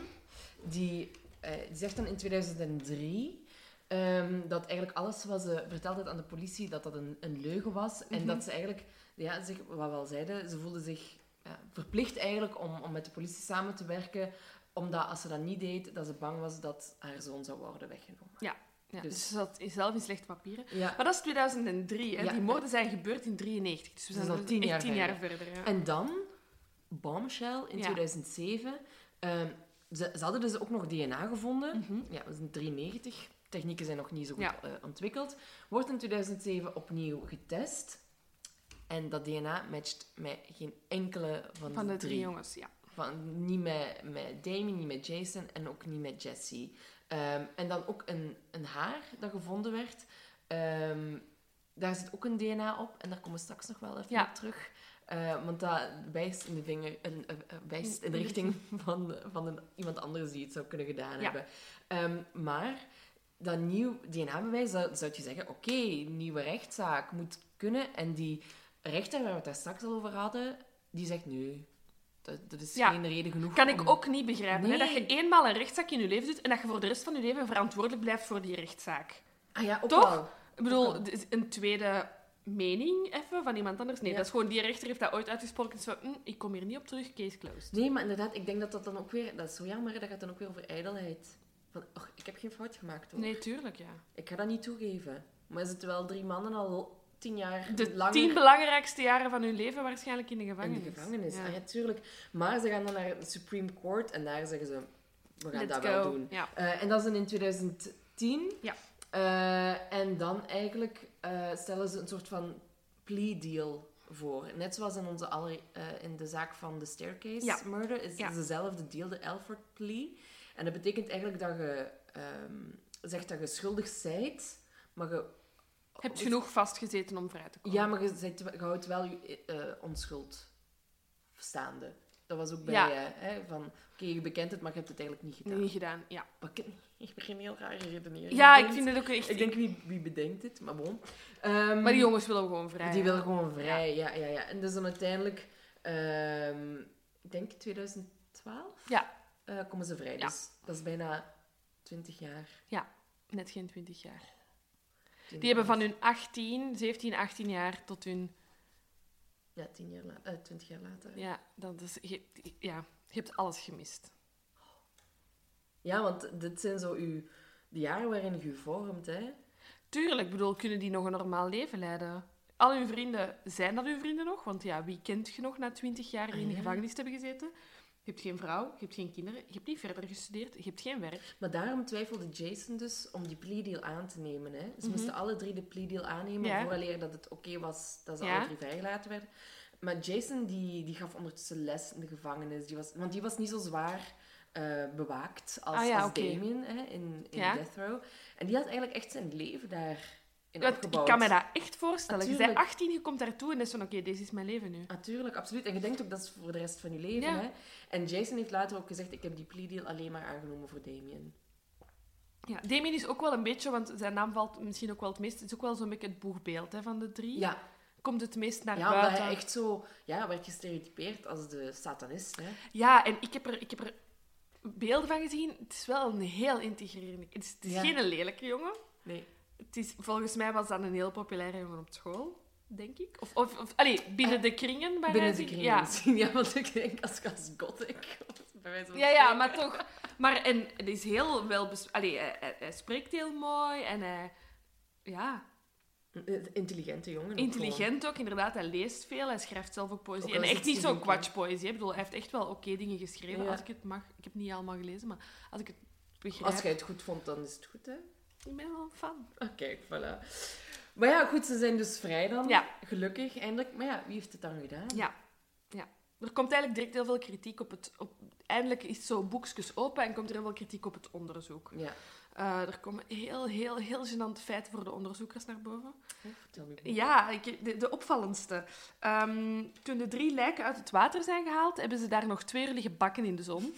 die, eh, die zegt dan in 2003 ehm, dat eigenlijk alles wat ze verteld had aan de politie, dat dat een, een leugen was. En Mhm. dat ze eigenlijk, ja, zich, wat we al zeiden, ze voelde zich ja, verplicht eigenlijk om, om met de politie samen te werken, omdat als ze dat niet deed, dat ze bang was dat haar zoon zou worden weggenomen. Ja, dus Dus- ze zat zelf in slechte papieren. Ja. Maar dat is 2003. Hè? Ja. Die moorden zijn gebeurd in 93. Dus we Dus zijn al tien jaar tien jaar verder. ja. En dan, Bombshell in Ja. 2007. Ehm, ze, ze hadden dus ook nog DNA gevonden. Mhm. Ja, dat is in 93. Technieken zijn nog niet zo goed Ja. eh, ontwikkeld. Wordt in 2007 opnieuw getest. En dat DNA matcht met geen enkele van, Van de drie drie. jongens, ja. Van, niet met, met Damien, niet met Jason en ook niet met Jesse. Ehm, en dan ook een, een haar dat gevonden werd. Ehm, daar zit ook een DNA op. En daar komen we straks nog wel even Ja. op terug. Eh, want dat wijst in de, vinger, een, eh, wijst in de In richting van, van een, iemand anders die het zou kunnen gedaan Ja. hebben. Ehm, maar dat nieuw DNA-bewijs, zou, zou je zeggen, oké, nieuwe rechtszaak moet kunnen. En die rechter waar we het daar straks al over hadden, die zegt nee, dat, dat is Ja. geen reden genoeg. Kan ik ook niet begrijpen. Hè? Dat je eenmaal een rechtszaak in je leven doet en dat je voor de rest van je leven verantwoordelijk blijft voor die rechtszaak. Ah ja, ook Toch? wel. Ik bedoel, het is een tweede mening even van iemand anders. Nee, Ja. dat is gewoon die rechter heeft dat ooit uitgesproken. Zo, hm, ik kom hier niet op terug, case closed. Nee, maar inderdaad, ik denk dat dat dan ook weer... Dat is zo jammer, dat gaat dan ook weer over ijdelheid. Van, och, ik heb geen fout gemaakt, hoor. Nee, tuurlijk, ja. Ik ga dat niet toegeven. Maar zitten wel drie mannen al tien jaar De langer tien belangrijkste jaren van hun leven waarschijnlijk in de in gevangenis. de gevangenis. Ja. Ah, ja, tuurlijk. Maar ze gaan dan naar het Supreme Court en daar zeggen ze... We gaan Let's dat go. wel doen. Ja. Eh, en dat is in 2010. Ja. Eh, en dan eigenlijk eh, stellen ze een soort van plea deal voor. Net zoals in, onze aller, in de zaak van de Staircase Ja. Murder is het dezelfde deal, de Alford plea. En dat betekent eigenlijk dat je ehm, zegt dat je schuldig bent, maar je... Hebt genoeg vastgezeten om vrij te komen. Ja, maar je, je houdt wel je eh, onschuld staande. Dat was ook bij, Ja. eh, hè, van, oké, je bekent het, maar je hebt het eigenlijk niet gedaan. Niet gedaan, ja. Ik, ik begin heel rare redenering. Ja, ik vind het ook echt... Ik denk, wie, wie bedenkt dit? Maar bon. Ehm, Maar die jongens willen gewoon vrij. Die willen gewoon vrij, ja. ja, ja, En dus dan uiteindelijk, ehm, ik denk 2012, Ja. eh, komen ze vrij. Ja. Dus dat is bijna 20 jaar. Net geen 20 jaar. Die hebben van hun 18, 17, 18 jaar tot hun... Ja, 10 jaar later, eh, 20 jaar later. Ja. Ja, dat is, je, ja, je hebt alles gemist. want dit zijn zo uw, de jaren waarin je vormt, hè. Tuurlijk, ik bedoel, kunnen die nog een normaal leven leiden? Al hun vrienden, zijn dat uw vrienden nog? Want ja, wie kent je nog na 20 jaar in de Ah, ja. gevangenis te hebben gezeten? Je hebt geen vrouw, je hebt geen kinderen, je hebt niet verder gestudeerd, je hebt geen werk. Maar daarom twijfelde Jason dus om die plea deal aan te nemen. Hè. Ze Mhm. moesten alle drie de plea deal aannemen, Ja. vooraleer dat het oké was dat ze Ja. alle drie vrijgelaten werden. Maar Jason die, die gaf ondertussen les in de gevangenis. Die was, want die was niet zo zwaar eh, bewaakt als, Ah ja, als. Damien hè, in, in. Death Row. En die had eigenlijk echt zijn leven daar in Want opgebouwd. ik kan me dat echt voorstellen. Je bent Natuurlijk. 18, je komt daartoe en is van, oké, deze is mijn leven nu. Natuurlijk, absoluut. En je denkt ook dat is voor de rest van je leven. Ja. Hè? En Jason heeft later ook gezegd, ik heb die plea deal alleen maar aangenomen voor Damien. Ja, Damien is ook wel een beetje, want zijn naam valt misschien ook wel het meest... Het is ook wel zo'n beetje het boegbeeld hè, van de drie. Ja, Komt het meest naar ja omdat buiten. hij echt zo ja, werd gestereotypeerd als de satanist. Hè? Ja, en ik heb, er, ik heb er beelden van gezien. Het is wel een heel integrerende... Het is, het is Ja. geen lelijke jongen. Nee. Het is, volgens mij was dat een heel populaire jongen op school, denk ik. Of, of, of allee, binnen de kringen. Bij Binnen de kring Ja. misschien. Ja, want ik denk als, als gothic. Ja, ja, maar toch. Maar en, het is heel wel... Allee, hij, hij- hij spreekt heel mooi en hij... Ja, Een Intelligente jongen. intelligent ook, inderdaad. Hij leest veel, hij schrijft zelf ook poëzie. Ook en echt het niet zo Stephen King. kwatschpoëzie. Ik bedoel, hij heeft echt wel oké dingen geschreven, Ja. als ik het mag. Ik heb niet allemaal gelezen, maar als ik het begrijp... Als jij het goed vond, dan is het goed, hè? Ik ben wel een fan. Ah, kijk, voilà. Maar ja, goed, ze zijn dus vrij dan. Ja. Gelukkig, eindelijk. Maar ja, wie heeft het dan gedaan? Ja. ja. Er komt eigenlijk direct heel veel kritiek op het... Op, eindelijk is zo boekjes open en komt er heel veel kritiek op het onderzoek. Ja. Eh, er komen heel, heel, heel gênante feiten voor de onderzoekers naar boven. Oh, Vertel me. Ja, ik, de, de opvallendste. Ehm, toen de drie lijken uit het water zijn gehaald, hebben ze daar nog twee liggen bakken in de zon.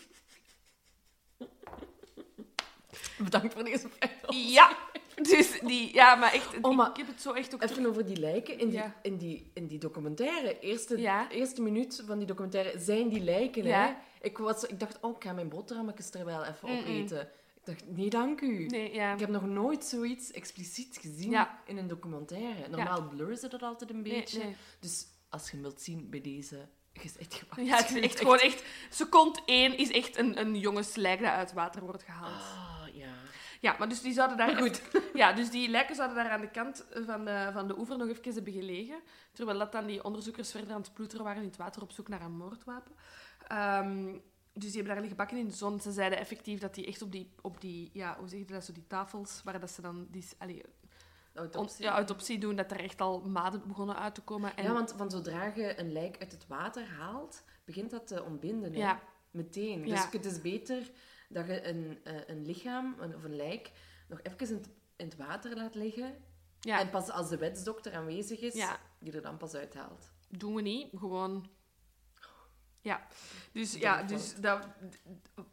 Bedankt voor deze feit. Ja, dus die... Ja, maar echt... Oh, maar ik heb het zo echt ook... Even over die lijken. In die, Ja. in die, in die documentaire, eerste, Ja. eerste minuut van die documentaire, zijn die lijken. Ja. Hè? Ik, was, ik dacht, oh, ik ga mijn boterhammetjes er wel even Mm-mm. opeten. Ik dacht, nee, dank u. Nee, ja. Ik heb nog nooit zoiets expliciet gezien Ja. in een documentaire. Normaal blurren ze dat altijd een beetje. nee. Dus als je hem wilt zien bij deze, gewaarschuwd. Ja, het is echt gewoon echt... Seconde één is echt een, een jongenslijk dat uit water wordt gehaald. Ah, ja. Maar dus die zouden daar... Goed. Ja, dus die lijken zouden daar aan de kant van de, van de oever nog even hebben gelegen. Terwijl dat dan die onderzoekers verder aan het ploeteren waren in het water op zoek naar een moordwapen. Ehm, dus die hebben daar liggen bakken in de zon. Ze zeiden effectief dat die echt op die, op die ja, hoe zeg je dat, zo die tafels, waar dat ze dan die, allee, Autopsie. ja, autopsie doen, dat er echt al maden begonnen uit te komen. En, Ja, want van zodra je een lijk uit het water haalt, begint dat te ontbinden. Hè? Ja. Meteen. Ja. Dus het is beter dat je een, eh, een lichaam een, of een lijk nog even in het, in het water laat liggen. ja, En pas als de wetsdokter aanwezig is, Ja. die er dan pas uithaalt. doen we niet. Gewoon... Ja, dus, ja, dus dat,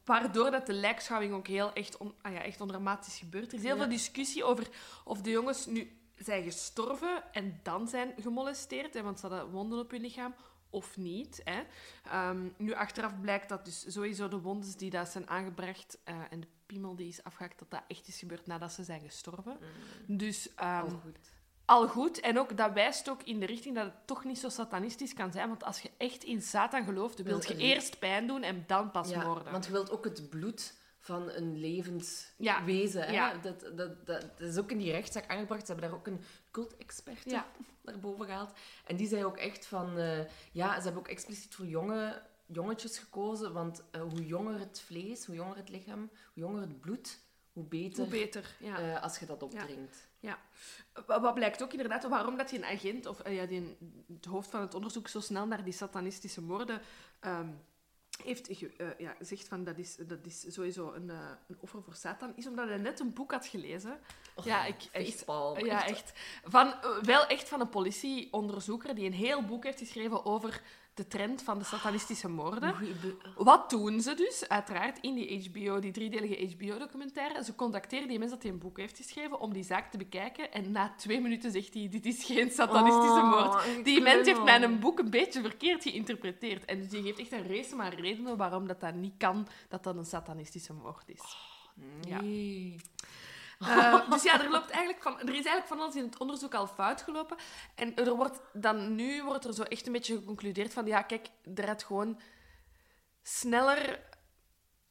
waardoor dat de lijkschouwing ook heel echt, on, ah ja, echt ondramatisch gebeurt. Er is heel Ja. veel discussie over of de jongens nu zijn gestorven en dan zijn gemolesteerd, hè, want ze hadden wonden op hun lichaam, of niet. Hè. Ehm, nu, achteraf blijkt dat dus sowieso de wondes die dat zijn aangebracht eh, en de piemel die is afgehakt, dat dat echt is gebeurd nadat ze zijn gestorven. Dus ehm, Al goed. al goed. En ook, dat wijst ook in de richting dat het toch niet zo satanistisch kan zijn. Want als je echt in Satan gelooft, wil je eerst pijn doen en dan pas Ja, moorden. want je wilt ook het bloed van een levend Ja. wezen. Hè? Ja. Dat, dat, dat, dat is ook in die rechtszaak aangebracht. Ze hebben daar ook een cult-expert Ja. naar boven gehaald. En die zei ook echt van... eh, ja, ze hebben ook expliciet voor jonge, jongetjes gekozen. Want eh, hoe jonger het vlees, hoe jonger het lichaam, hoe jonger het bloed, hoe beter, Hoe beter, ja. eh, als je dat opdringt. ja. Wa- Wat blijkt ook inderdaad, waarom dat die een agent, of ja, die, het hoofd van het onderzoek, zo snel naar die satanistische moorden ehm, heeft eh, ja, gezegd van dat is, dat is sowieso een, eh, een offer voor Satan, is omdat hij net een boek had gelezen. Ja, ik, echt, ja, echt. Van, eh, wel echt van een politieonderzoeker die een heel boek heeft geschreven over de trend van de satanistische moorden. Wat doen ze dus? Uiteraard in die HBO, die driedelige HBO-documentaire. Ze contacteren die mens dat hij een boek heeft geschreven om die zaak te bekijken. En na twee minuten zegt hij, dit is geen satanistische Oh, moord. Die mens heeft mijn boek een beetje verkeerd geïnterpreteerd. En dus die geeft echt een race maar redenen waarom dat, dat niet kan, dat dat een satanistische moord is. Nee. Eh, dus ja, er, loopt eigenlijk van, er is eigenlijk van alles in het onderzoek al fout gelopen. En er wordt dan nu wordt er zo echt een beetje geconcludeerd van, ja, kijk, er had gewoon sneller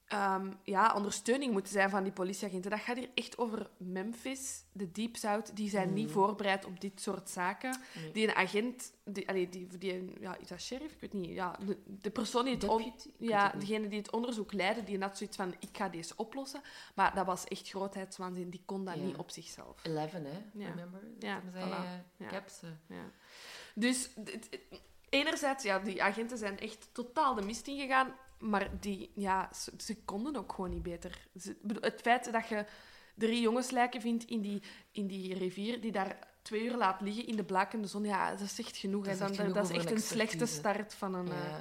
ehm, ja, ondersteuning moeten zijn van die politieagenten. Dat gaat hier echt over Memphis, de Deep South. Die zijn niet voorbereid op dit soort zaken. Nee. Die een agent, die, allee, die, die, ja, is dat sheriff? Ik weet niet. Ja, de, de persoon die het, Deputy? Ja, het degene die het onderzoek leidde, die had zoiets van, ik ga deze oplossen. Maar dat was echt grootheidswaanzin. Die kon dat Ja. niet op zichzelf. Eleven, hè? Ja. Remember? Ja, zei, voilà. eh, Ja. ik heb ze. Ja. Dus enerzijds, ja, die agenten zijn echt totaal de mist ingegaan. Maar die, ja, ze, ze konden ook gewoon niet beter. Ze, het feit dat je drie jongenslijken vindt in die, in die rivier, die daar twee uur laat liggen in de blakende zon, ja, dat is echt genoeg. Dat is echt genoeg dat is echt een slechte start van een, eh,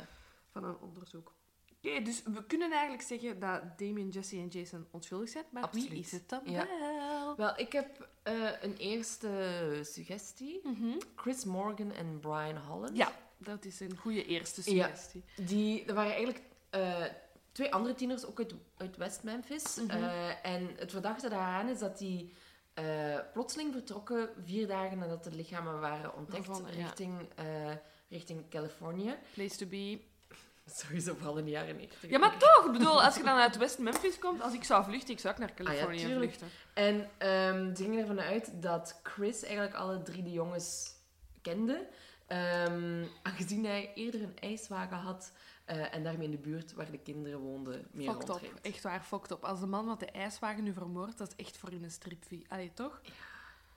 van een onderzoek. Oké, dus we kunnen eigenlijk zeggen dat Damien, Jesse en Jason onschuldig zijn, maar wie is het dan Ja. wel? Wel, ik heb eh, een eerste suggestie. Mhm. Chris Morgan en Brian Holland. Ja, dat is een goede eerste Ja. suggestie. Die, er waren eigenlijk eh, twee andere tieners, ook uit, uit West Memphis. Eh, en het verdachte daaraan is dat die eh, plotseling vertrokken vier dagen nadat de lichamen waren ontdekt ja. richting, richting Californië. Place to be. Sowieso vooral in de jaren 90. Ja, maar toch, ik bedoel, als je dan uit West Memphis komt, als ik zou vluchten, ik zou ook naar Ah ja, Californië tuurlijk. vluchten. En ehm ze gingen ervan uit dat Chris eigenlijk alle drie de jongens kende. Ehm, aangezien hij eerder een ijswagen had eh, en daarmee in de buurt waar de kinderen woonden meer Fucked op, echt waar, fucked op. Als de man wat de ijswagen nu vermoordt, dat is echt voor in een stripfilm. Allee, toch?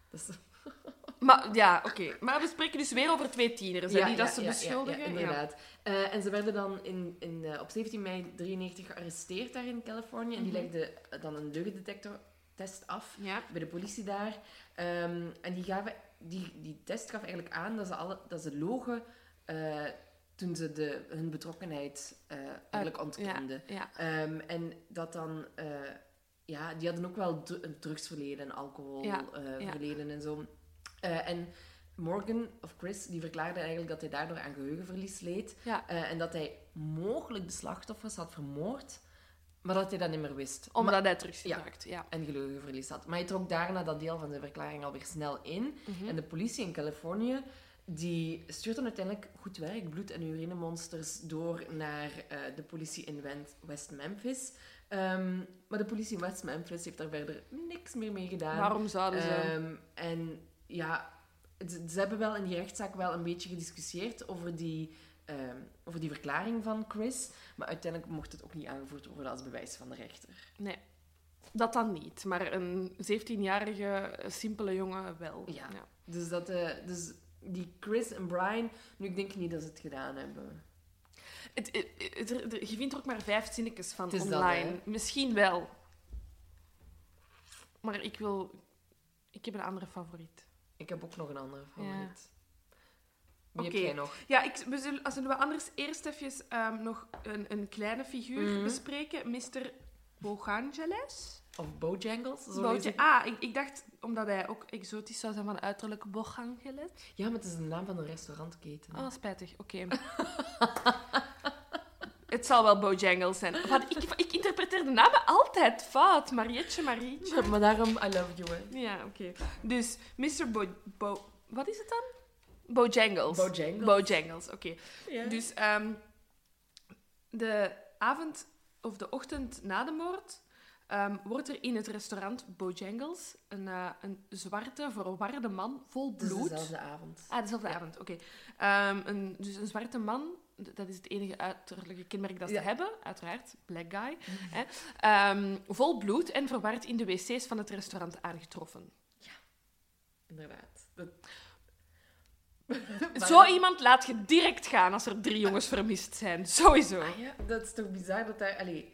Dat is- Maar ja, oké. Maar we spreken dus weer over twee tieners, hè, die dat ze ja, beschuldigen. Ja, inderdaad. Eh, en ze werden dan in, in, eh, op 17 mei 93 gearresteerd daar in Californië. En die Mhm. legden dan een leugendetectortest af Ja. bij de politie daar. Ehm, en die, gaven, die, die test gaf eigenlijk aan dat ze, alle, dat ze logen toen ze de, hun betrokkenheid eh, eigenlijk ontkenden. Ja, Ehm, en dat dan... eh, ja, die hadden ook wel dru- een drugsverleden en alcoholverleden Ja, verleden en zo. Eh, en Morgan, of Chris, die verklaarde eigenlijk dat hij daardoor aan geheugenverlies leed. eh, en dat hij mogelijk de slachtoffers had vermoord, maar dat hij dat niet meer wist. Omdat Maar- hij drugs gebruikt. Ja. en geheugenverlies had. Maar hij trok daarna dat deel van zijn verklaring alweer snel in. Mhm. En de politie in Californië die stuurt dan uiteindelijk goed werk, bloed- en urinemonsters door naar eh, de politie in West Memphis. Ehm, maar de politie in West Memphis heeft daar verder niks meer mee gedaan. Waarom zouden ze... Ehm, en ja, ze, ze hebben wel in die rechtszaak wel een beetje gediscussieerd over die, ehm, over die verklaring van Chris. Maar uiteindelijk mocht het ook niet aangevoerd worden als bewijs van de rechter. Nee. Dat dan niet, maar een 17-jarige eh, simpele jongen wel. Ja. Dus, dat, eh, dus die Chris en Brian, nu ik denk niet dat ze het gedaan hebben. Het, het- het- je vindt er ook maar vijf zinnetjes van Het is dat, online. hè? Misschien wel. Maar ik wil... Ik heb een andere favoriet. Ik heb ook nog een andere favoriet. Wie Oké. heb jij nog? Ja, ik, we zullen, als we anders eerst even ehm, nog een, een kleine figuur Mhm. bespreken. Mr. Bogangeles. Of Bojangles? Zo Ah, ik, ik dacht, omdat hij ook exotisch zou zijn van uiterlijk Bogangeles. Ja, maar het is de naam van een restaurantketen. Oh, spijtig. Oké. Het zal wel Bojangles zijn. Want ik, ik interpreteer de namen altijd fout. Marietje, Marietje. Maar daarom, I love you. Hè. Ja, oké. Dus, Mr. Bo, Bo... Wat is het dan? Bojangles. Bojangles. Bojangles, oké. Dus ehm, de avond of de ochtend na de moord ehm, wordt er in het restaurant Bojangles een, eh, een zwarte, verwarde man vol Het is bloed. dezelfde avond. Ah, dezelfde avond, oké. Ehm, een, dus een zwarte man, dat is het enige uiterlijke kenmerk dat ze Ja. Hebben, uiteraard, black guy. Hè, Ehm, vol bloed en verward in de wc's van het restaurant aangetroffen. Inderdaad. Dat... Zo iemand laat je direct gaan als er drie jongens vermist zijn. Sowieso. Ah ja, dat is toch bizar dat daar... Allee,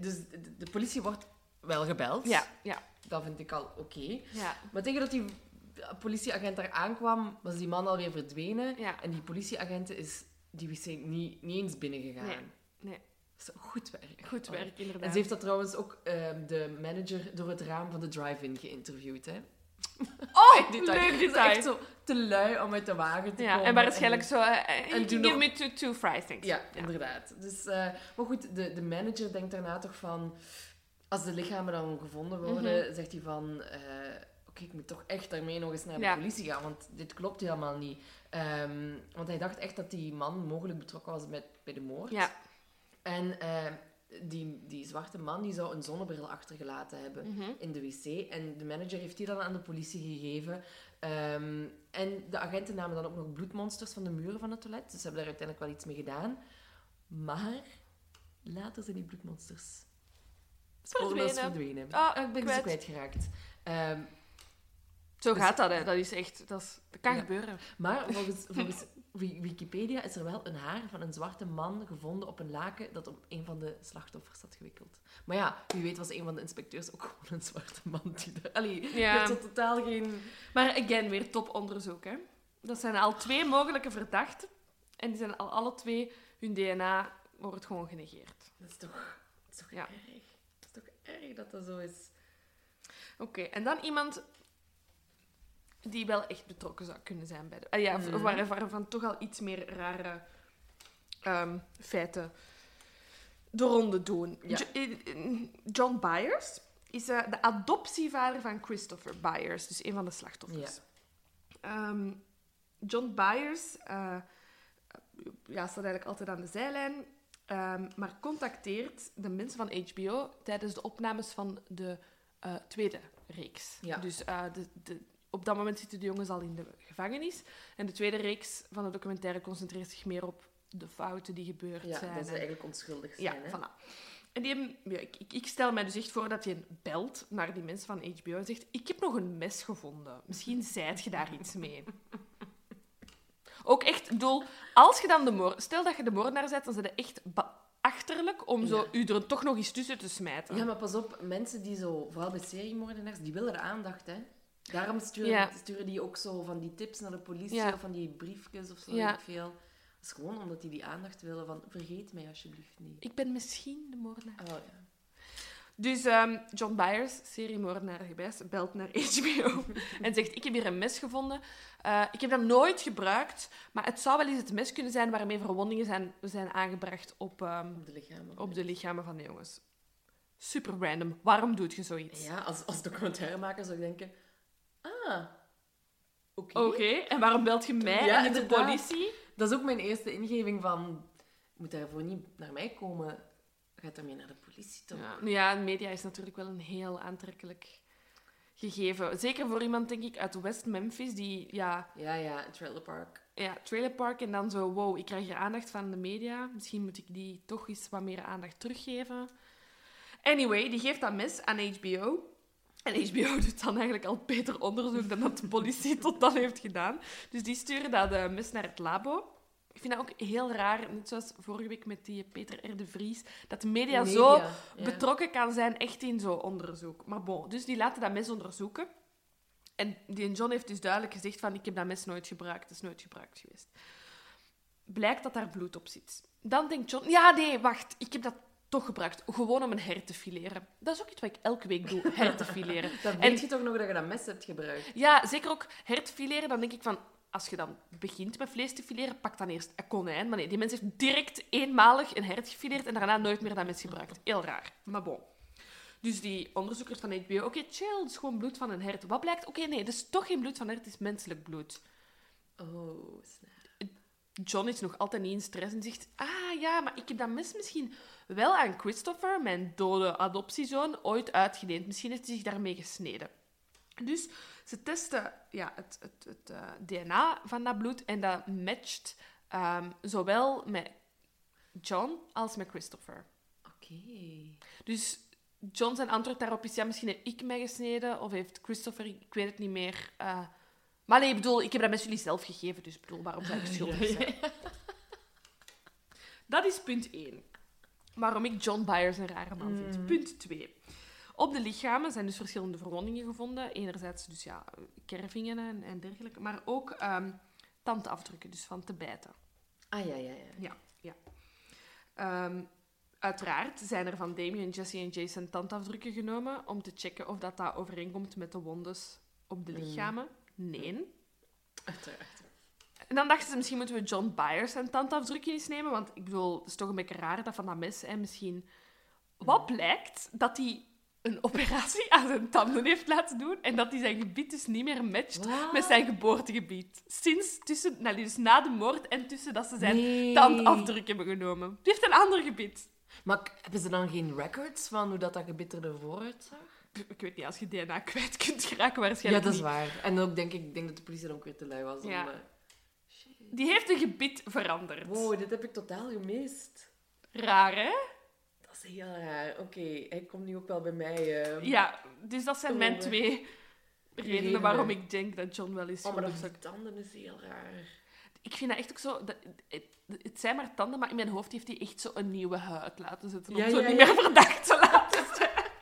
dus de, de politie wordt wel gebeld. Ja, ja, Dat vind ik al oké. ja. Maar tegen dat die politieagent daar aankwam, was die man alweer verdwenen. Ja. En die politieagent is die wc niet, niet eens binnengegaan. Nee, nee. Dat is goed werk. Goed werk, inderdaad. En ze heeft dat trouwens ook ehm, de manager door het raam van de drive-in geïnterviewd. Hè? Oh, detail. leuk detail. echt zo te lui om uit de wagen te Ja, komen. en waarschijnlijk zo... eh, en en give me two, two fries, thanks. Ja, inderdaad. Dus, eh, maar goed, de, de manager denkt daarna toch van... Als de lichamen dan gevonden worden, Mhm. zegt hij van... Oké, ik moet toch echt daarmee nog eens naar de Ja. politie gaan, want dit klopt helemaal niet. Ehm, want hij dacht echt dat die man mogelijk betrokken was met, bij de moord. Ja. En eh, die, die zwarte man die zou een zonnebril achtergelaten hebben Mhm. in de wc. En de manager heeft die dan aan de politie gegeven. Ehm, en de agenten namen dan ook nog bloedmonsters van de muren van het toilet. Dus ze hebben daar uiteindelijk wel iets mee gedaan. Maar later zijn die bloedmonsters spoorloos Verdwenen. Ah, ik ben kwijt. ze kwijtgeraakt. Ehm, Zo Dus- gaat dat, hè. Dat is echt... Dat, is, dat kan Ja. gebeuren. maar volgens, volgens Wikipedia is er wel een haar van een zwarte man gevonden op een laken dat op een van de slachtoffers had gewikkeld. Maar ja, wie weet was een van de inspecteurs ook gewoon een zwarte man die daar... Allee, Ja. totaal geen... Maar again, weer toponderzoek. Hè? Dat zijn al twee mogelijke verdachten. En die zijn al alle twee, hun DNA wordt gewoon genegeerd. Dat is toch, dat is toch Ja. erg? Dat is toch erg dat dat zo is? Oké, en dan iemand die wel echt betrokken zou kunnen zijn bij de... ah ja, Mhm. waar, waarvan toch al iets meer rare ehm, feiten de ronde doen. Ja. Eh, eh, John Byers is eh, de adoptievader van Christopher Byers, dus een van de slachtoffers. Ehm, John Byers ja, staat eigenlijk altijd aan de zijlijn, ehm, maar contacteert de mensen van HBO tijdens de opnames van de tweede reeks. Ja. Dus de, de, op dat moment zitten de jongens al in de gevangenis. En de tweede reeks van de documentaire concentreert zich meer op de fouten die gebeurd Ja, zijn. dat ze en- eigenlijk onschuldig ja, zijn. hè? voilà. En die ja, ik, ik, stel mij dus echt voor dat je belt naar die mensen van HBO en zegt: Ik heb nog een mes gevonden. Misschien zijt je daar iets mee. Ook echt, ik bedoel, als je dan de moord... Stel dat je de moordenaar bent, dan zijn je echt achterlijk om zo Ja. u er toch nog eens tussen te smijten. Ja, maar pas op, mensen die zo, vooral bij seriemoordenaars, die willen de aandacht, hè. Daarom sturen, Ja. sturen die ook zo van die tips naar de politie Ja. of van die briefjes of zo, Ja. weet ik veel. Dat is gewoon omdat die die aandacht willen van, vergeet mij alsjeblieft niet. Ik ben misschien de moordenaar. Oh, ja. Dus ehm, John Byers, seriemoordenaar gewijs, belt naar HBO en zegt: Ik heb hier een mes gevonden. Eh, ik heb dat nooit gebruikt, maar het zou wel eens het mes kunnen zijn waarmee verwondingen zijn, zijn aangebracht op, ehm, Op de lichamen. op de lichamen van de jongens. Super random. Waarom doe je zoiets? Ja, als, als documentairemaker zou ik denken, ah, oké. En waarom belt je mij Ja, en niet de politie? Dat is ook mijn eerste ingeving van, moet daarvoor niet naar mij komen, gaat ermee naar de politie toch? Ja, ja, media is natuurlijk wel een heel aantrekkelijk gegeven. Zeker voor iemand, denk ik, uit West Memphis, die ja, Ja, ja, Trailer Park. ja, trailer park en dan zo, wow, ik krijg hier aandacht van de media. Misschien moet ik die toch eens wat meer aandacht teruggeven. Anyway, die geeft dat mes aan HBO. En HBO doet dan eigenlijk al beter onderzoek dan dat de politie tot dan heeft gedaan. Dus die sturen dat eh, mes naar het labo. Ik vind dat ook heel raar, net zoals vorige week met die Peter R. de Vries, dat de media, zo ja. betrokken kan zijn echt in zo'n onderzoek. Maar bon, dus die laten dat mes onderzoeken. En die John heeft dus duidelijk gezegd van, ik heb dat mes nooit gebruikt, het is nooit gebruikt geweest. Blijkt dat daar bloed op zit. Dan denkt John, ja nee, wacht, ik heb dat toch gebruikt. Gewoon om een her te fileren. Dat is ook iets wat ik elke week doe, her te fileren. Dan En- weet je toch nog dat je dat mes hebt gebruikt. Ja, zeker ook her te fileren. Dan denk ik van, als je dan begint met vlees te fileren, pak dan eerst een konijn. Maar nee, die mens heeft direct eenmalig een hert gefileerd en daarna nooit meer dat mes gebruikt. Heel raar. Maar bon. Dus die onderzoekers van HBO, oké, chill, het is gewoon bloed van een hert. Wat blijkt? Oké, nee, het is toch geen bloed van een hert, het is menselijk bloed. Oh, snap. John is nog altijd niet in stress en zegt: Ah ja, maar ik heb dat mes misschien wel aan Christopher, mijn dode adoptiezoon, ooit uitgeleend. Misschien heeft hij zich daarmee gesneden. Dus ze testen ja, het, het, het eh, DNA van dat bloed en dat matcht ehm, zowel met John als met Christopher. Oké. Dus John zijn antwoord daarop is: Ja, misschien heb ik mij gesneden of heeft Christopher, ik weet het niet meer. eh, maar nee, ik bedoel, ik heb dat mes jullie zelf gegeven, dus ik bedoel, waarom zou ik schuldig zijn? Dat is punt 1. Waarom ik John Byers een rare man vind. Punt 2. Op de lichamen zijn dus verschillende verwondingen gevonden. Enerzijds dus ja, kervingen en, en dergelijke, maar ook ehm tandafdrukken, dus van te bijten. Ah, ja, ja, ja. Ja, ja. Ehm, uiteraard zijn er van Damien, Jesse en Jason tandafdrukken genomen om te checken of dat, dat overeenkomt met de wondes op de lichamen. Nee. Uiteraard. En dan dachten ze, misschien moeten we John Byers zijn tandafdrukje eens nemen. Want ik bedoel, het is toch een beetje raar dat van dat mes... En misschien... Wat blijkt? Dat hij een operatie aan zijn tanden heeft laten doen. En dat hij zijn gebied dus niet meer matcht met zijn geboortegebied. Sinds tussen... Nou, dus na de moord en tussen dat ze zijn Nee. tandafdruk hebben genomen. Die heeft een ander gebied. Maar hebben ze dan geen records van hoe dat, dat gebit er ervoor uitzag? Ik weet niet, als je DNA kwijt kunt geraken, Ja, waarschijnlijk dat is niet. waar. En ook denk ik, denk dat de politie dan ook weer te lui was om... Ja. eh, Die heeft een gebied veranderd. Wow, dit heb ik totaal gemist. Raar, hè? Dat is heel raar. Oké, hij komt nu ook wel bij mij. eh. Ja, dus dat zijn mijn twee redenen Redenen. waarom ik denk dat John wel is Oh, maar dat die tanden is heel raar. ik vind dat echt ook zo... Dat, het, het zijn maar tanden, maar in mijn hoofd heeft hij echt zo een nieuwe huid laten zetten. Om Ja, zo ja, niet ja. meer verdacht te laten zijn.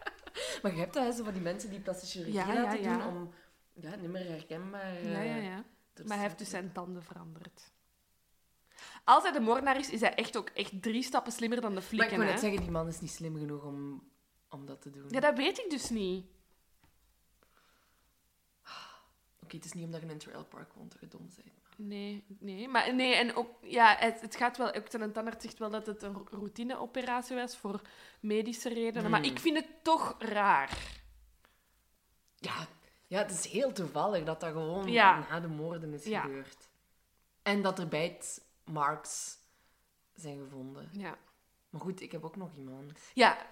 Maar je hebt dat, hè, zo van die mensen die plastische chirurgie laten doen om ja, niet meer herkenbaar eh, Ja, ja, ja. Te Maar hij heeft zetten. dus zijn tanden veranderd. Als hij de moordenaar is, is hij echt ook echt drie stappen slimmer dan de Maar ik flikken. hè? net zeggen, die man is niet slim genoeg om, om dat te doen. Ja, dat weet ik dus niet. Oké, het is niet omdat je in een trailpark woont dat je dom bent. Nee, nee. Maar nee, en ook, ja, het, het gaat wel, ook zijn tandarts zegt wel dat het een routineoperatie was voor medische redenen. Maar Hmm. ik vind het toch raar. Ja, ja, het is heel toevallig dat dat gewoon Ja. na de moorden is Ja. gebeurd. En dat er bijt marks zijn gevonden. Ja. Maar goed, ik heb ook nog iemand. Ja,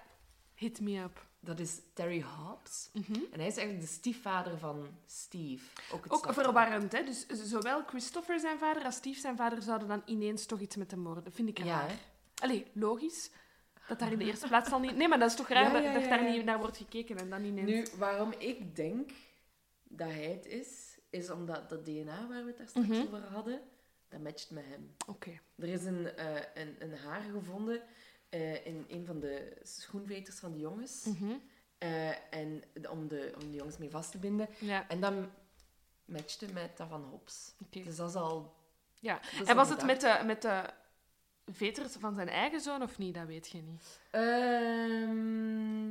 hit me up. Dat is Terry Hobbs. Mhm. En hij is eigenlijk de stiefvader van Steve. Ook, Ook verwarrend, hè? Dus zowel Christopher zijn vader als Steve zijn vader zouden dan ineens toch iets met de moorden. Vind ik Ja, raar. hè? Allee, logisch. Dat daar in de eerste plaats al niet... Nee, maar dat is toch raar Ja, dat, ja, dat ja, daar ja. niet naar wordt gekeken en dan ineens... Nu, waarom ik denk dat hij het is, is omdat dat DNA waar we het daar straks Mhm. over hadden, dat matcht met hem. Oké. Er is een, eh, een, een haar gevonden eh, in een van de schoenveters van de jongens. Mhm. Eh, en om de, om de jongens mee vast te binden. Ja, En dat matchte met dat van Hobbs. Dus dat is al... Ja. is En was het met de, met de veters van zijn eigen zoon of niet? Dat weet je niet. Ehm,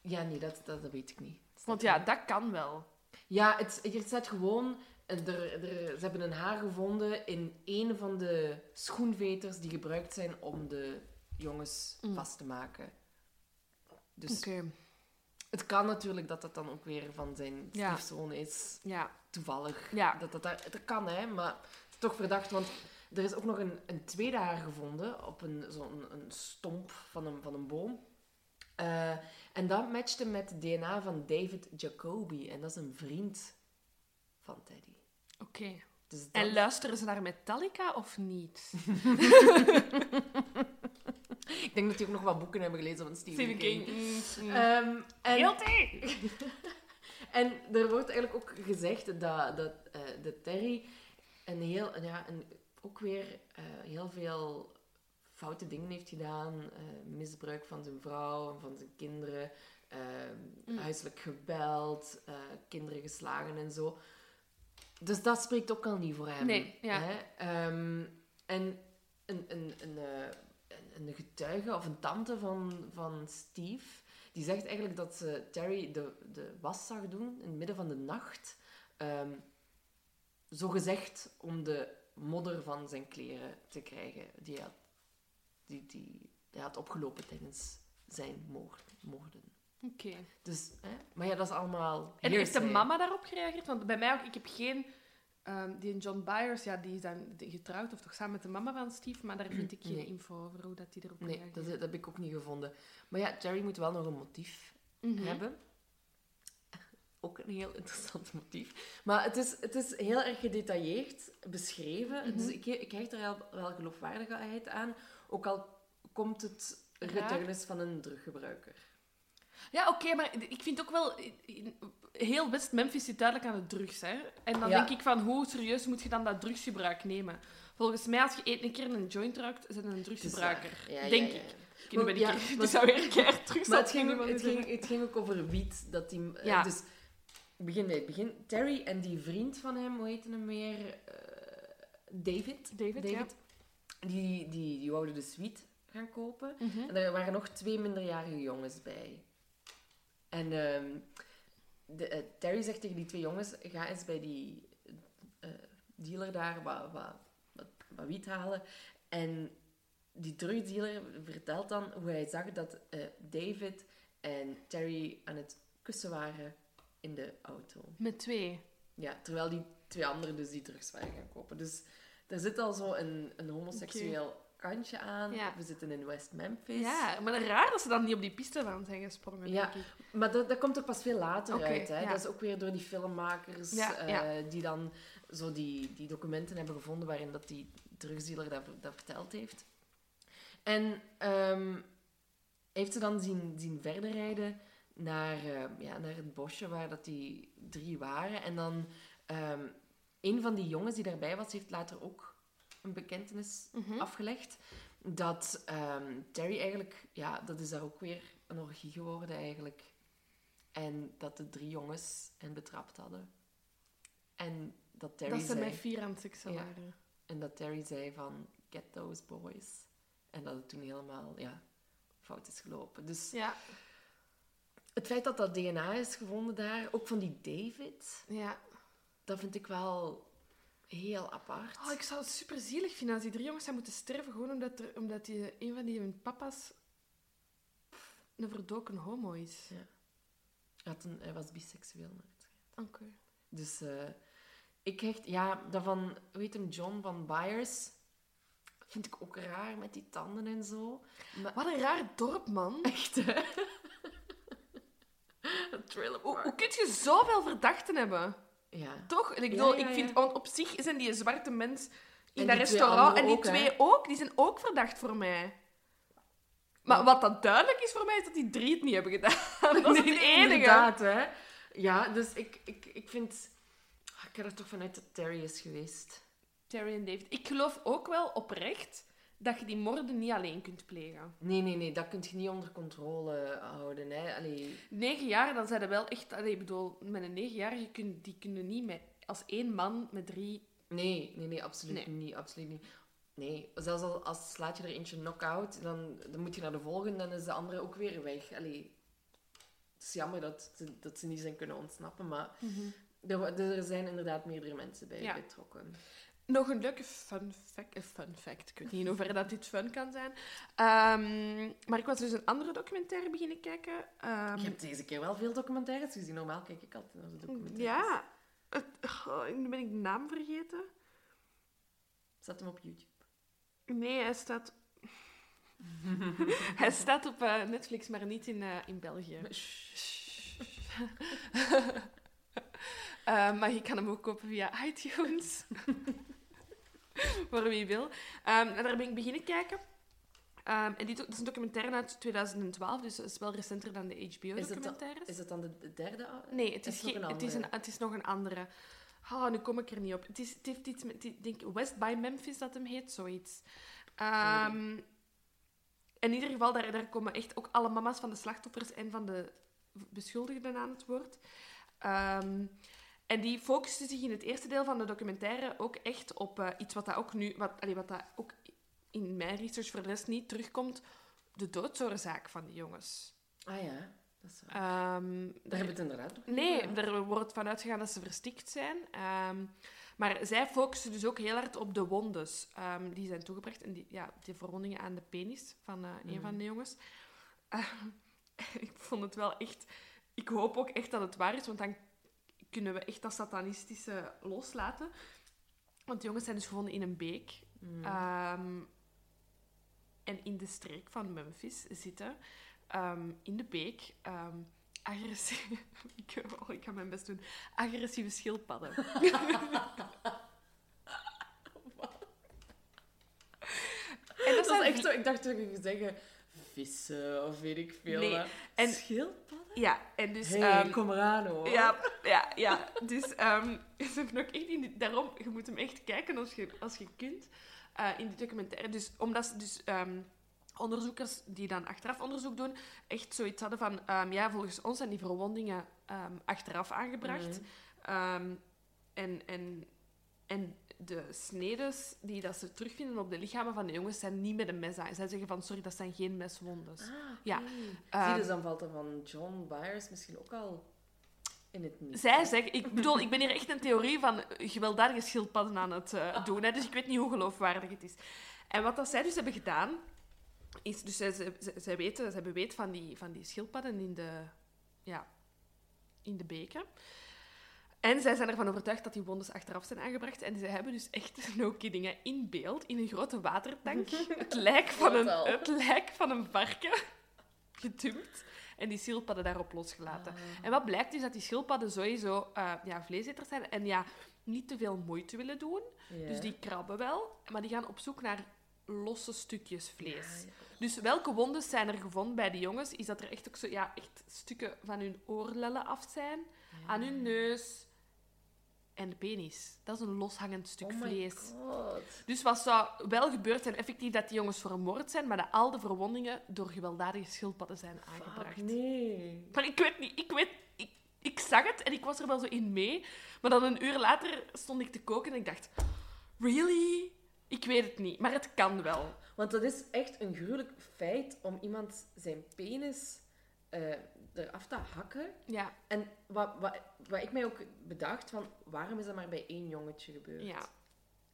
Ja, nee, dat, dat, dat weet ik niet. Want ja, er dat kan wel. Ja, het, hier staat gewoon... Er, er, ze hebben een haar gevonden in een van de schoenveters die gebruikt zijn om de jongens Mm. vast te maken. Dus Oké. het kan natuurlijk dat dat dan ook weer van zijn Ja. stiefzoon is. Ja. Toevallig. Ja. Dat, dat, dat, dat kan, hè. Maar het is toch verdacht, want er is ook nog een, een tweede haar gevonden op een, zo'n een stomp van een, van een boom. Eh, en dat matchte met het DNA van David Jacoby. En dat is een vriend van Teddy. Oké. Dus dat... En luisteren ze naar Metallica of niet? Ik denk dat die ook nog wat boeken hebben gelezen van Stephen, Stephen King. King. Mm. Ehm, en, er wordt eigenlijk ook gezegd dat, dat, eh, dat Terry een heel, ja, een, ook weer eh, heel veel foute dingen heeft gedaan. Eh, misbruik van zijn vrouw en van zijn kinderen. Mm. Huiselijk geweld. eh, kinderen geslagen en zo. Dus dat spreekt ook al niet voor hem. Nee, ja. Hè? Ehm, en een, een, een, eh, een, een getuige of een tante van, van Steve, die zegt eigenlijk dat ze Terry de, de was zag doen in het midden van de nacht. ehm zo gezegd om de modder van zijn kleren te krijgen die hij had, die, die, hij had opgelopen tijdens zijn moord, moorden. Oké. Dus, hè? Maar ja, dat is allemaal En heeft de mama daarop gereageerd? Want bij mij ook, ik heb geen... ehm, die John Byers, ja, die is dan getrouwd, of toch samen met de mama van Steve, maar daar vind ik geen Nee. info over hoe dat die erop Nee, reageert. dat, dat heb ik ook niet gevonden. Maar ja, Jerry moet wel nog een motief Mhm. hebben. Ook een heel interessant motief. Maar het is, het is heel erg gedetailleerd beschreven. Mhm. Dus ik, ik krijg er wel, wel geloofwaardigheid aan. Ook al komt het Raar. getuigenis van een druggebruiker. Ja, oké, maar ik vind ook wel... Heel West-Memphis zit duidelijk aan de drugs, hè. En dan Ja. denk ik van, hoe serieus moet je dan dat drugsgebruik nemen? Volgens mij, als je één een keer een joint ruikt, is het een drugsgebruiker. Ja, denk ja, ik. Ik ben maar- dus zou weer een keer drugs Maar het ging, ook, iemand het, zeggen. ging, het ging ook over wiet. Dat die, eh, Ja. Dus, begin bij het begin. Terry en die vriend van hem, hoe heette hem meer? Eh, David. David, ja. Die, die, die wouden dus wiet gaan kopen. Mhm. En er waren nog twee minderjarige jongens bij. En ehm, de, eh, Terry zegt tegen die twee jongens: ga eens bij die eh, dealer daar wat, wat, wat, wat wiet halen. En die drugdealer vertelt dan hoe hij zag dat eh, David en Terry aan het kussen waren in de auto. Met twee. Ja, terwijl die twee anderen dus die drugs waren gaan kopen. Dus er zit al zo een, een homoseksueel kantje aan. Ja. We zitten in West Memphis. Ja, maar raar dat ze dan niet op die piste van zijn gesprongen, Ja. denk ik. Maar dat, dat komt ook pas veel later uit. Hè? ja. Dat is ook weer door die filmmakers eh, die dan zo die, die documenten hebben gevonden waarin dat die drugsdealer dat, dat verteld heeft. En ehm, heeft ze dan zien, zien verder rijden naar, eh, ja, naar het bosje waar dat die drie waren. En dan ehm, een van die jongens die daarbij was, heeft later ook een bekentenis Mhm. afgelegd. Dat ehm, Terry eigenlijk, ja, dat is daar ook weer een orgie geworden eigenlijk. En dat de drie jongens hen betrapt hadden. En dat Terry Dat ze zei... met vier aan het seksen Ja. waren. En dat Terry zei van, get those boys. En dat het toen helemaal, ja, fout is gelopen. Dus Ja. het feit dat dat DNA is gevonden daar, ook van die David, ja. Dat vind ik wel heel apart. Oh, ik zou het super zielig vinden als die drie jongens zouden moeten sterven, gewoon omdat, er, omdat die, een van die hun papa's een verdoken homo is. Hij, had een, hij was biseksueel, maar het schijnt. Oké. Dus eh, ik hecht, ja, dat van, weet hem, John van Byers, vind ik ook raar met die tanden en zo. Maar Wat een raar dorp, man. echt, hè? Hoe, hoe kun je zoveel verdachten hebben? Ja. Toch? En ik, bedoel, ja, ik vind, want op zich zijn die zwarte mens in dat restaurant en die ook, hè? twee ook, die zijn ook verdacht voor mij. Maar wat dan duidelijk is voor mij, is dat die drie het niet hebben gedaan. Dat is Nee, het enige. Inderdaad, hè. Ja, dus ik, ik, ik vind... Ah, Ik ga er toch vanuit dat Terry is geweest. Terry en David. Ik geloof ook wel oprecht dat je die moorden niet alleen kunt plegen. Nee, nee, nee, dat kun je niet onder controle houden, hè. Allee, Negen jaar, dan zijn er wel echt... Allee, ik bedoel, met een negenjarige kun, die kunnen niet met, als één man met drie... nee, nee, nee, absoluut Nee. niet, absoluut niet. Nee, zelfs al als slaat je er eentje knock-out, dan, dan moet je naar de volgende, dan is de andere ook weer weg. Allee, het is jammer dat ze, dat ze niet zijn kunnen ontsnappen, maar er, wa- er zijn inderdaad meerdere mensen bij Ja. betrokken. Nog een leuke fun fact. Een fun fact. Ik weet niet in hoeverre dat dit fun kan zijn. Ehm, maar ik was dus een andere documentaire beginnen kijken. Ehm, Je hebt deze keer wel veel documentaires gezien. Normaal kijk ik altijd naar de documentaires. ja. Het, oh, nu ben ik de naam vergeten. Zet hem op YouTube. Nee, hij staat... hij staat op eh, Netflix, maar niet in, eh, in België. Eh, maar je kan hem ook kopen via iTunes. Voor wie wil. Ehm, en daar ben ik beginnen kijken. Ehm, en dit, dat is een documentaire uit 2012, dus dat is wel recenter dan de Is het, HBO-documentaires. is het dan de, de derde? Nee, het Is is, nog geen- een het, is een, andere? het is nog een andere. Oh, nu kom ik er niet op. Het, is, het heeft iets met... Ik denk West by Memphis dat hem heet, zoiets. Ehm, in ieder geval, daar, daar komen echt ook alle mama's van de slachtoffers en van de beschuldigden aan het woord. Ehm, en die focussen zich in het eerste deel van de documentaire ook echt op eh, iets wat dat ook nu... Wat, allee, wat dat ook in mijn research voor de rest niet terugkomt. De doodsoorzaak van die jongens. Ah ja, dat is waar. Ehm, Daar hebben we het inderdaad nog Nee, over er wordt vanuit gegaan dat ze verstikt zijn. Ehm, maar zij focussen dus ook heel hard op de wondes ehm, die zijn toegebracht. En die, ja, die verwondingen aan de penis van eh, een Mhm. van de jongens. Ik vond het wel echt... Ik hoop ook echt dat het waar is, want dan kunnen we echt dat satanistische loslaten. Want de jongens zijn dus gevonden in een beek. Mm. Ehm, en in de streek van Memphis zitten, ehm, in de beek, ehm agressieve... ik, oh, ik ga mijn best doen. Agressieve schildpadden. en dat dat is echt zo... Ik dacht dat zou zeggen vissen of weet ik veel. Nee, en- Schildpadden? Ja, en dus... Hey, kom eraan hoor. Ja, ja, ja. Dus ehm, ze hebben ook echt in die- daarom, je moet hem echt kijken als je, als je kunt eh, in die documentaire. Dus omdat ze dus ehm, onderzoekers die dan achteraf onderzoek doen, echt zoiets hadden van, ehm, ja, volgens ons zijn die verwondingen achteraf aangebracht. Mhm. En, en, en de snedes die dat ze terugvinden op de lichamen van de jongens zijn niet met een mes aan. Zij zeggen van, sorry, dat zijn geen meswondes. Ah. Ja, Zie, ehm, dus dan valt er van John Byers misschien ook al in het niet. Zij zeggen, ik bedoel, ik ben hier echt een theorie van gewelddadige schildpadden aan het eh, doen. Hè, dus ik weet niet hoe geloofwaardig het is. En wat dat zij dus hebben gedaan, is, dus zij, zij, zij- zij weten, ze hebben weet van die, van die schildpadden in de, ja, in de beken. En zij zijn ervan overtuigd dat die wondes achteraf zijn aangebracht. En ze hebben dus echt, no kidding, hè, in beeld, in een grote watertank, het lijk van een, het lijk van een varken gedumpt. En die schildpadden daarop losgelaten. Ah. En wat blijkt is dat die schildpadden sowieso eh, ja, vleeseters zijn en ja, niet te veel moeite willen doen. Dus die krabben wel, maar die gaan op zoek naar losse stukjes vlees. Ja, ja. Dus welke wondes zijn er gevonden bij de jongens? Is dat er echt ook zo, ja, echt stukken van hun oorlellen af zijn, aan hun neus en de penis. Dat is een loshangend stuk Oh vlees. god. Dus wat zou wel gebeurd zijn, effectief dat die jongens vermoord zijn, maar dat al de verwondingen door gewelddadige schildpadden zijn aangebracht. Nee. Maar ik weet niet, ik weet... Ik, ik zag het en ik was er wel zo in mee. Maar dan een uur later stond ik te koken en ik dacht... Really? Ik weet het niet, maar het kan wel. Want dat is echt een gruwelijk feit om iemand zijn penis eh, eraf te hakken. Ja, En wat, wat, wat ik mij ook bedacht, van waarom is dat maar bij één jongetje gebeurd? ja.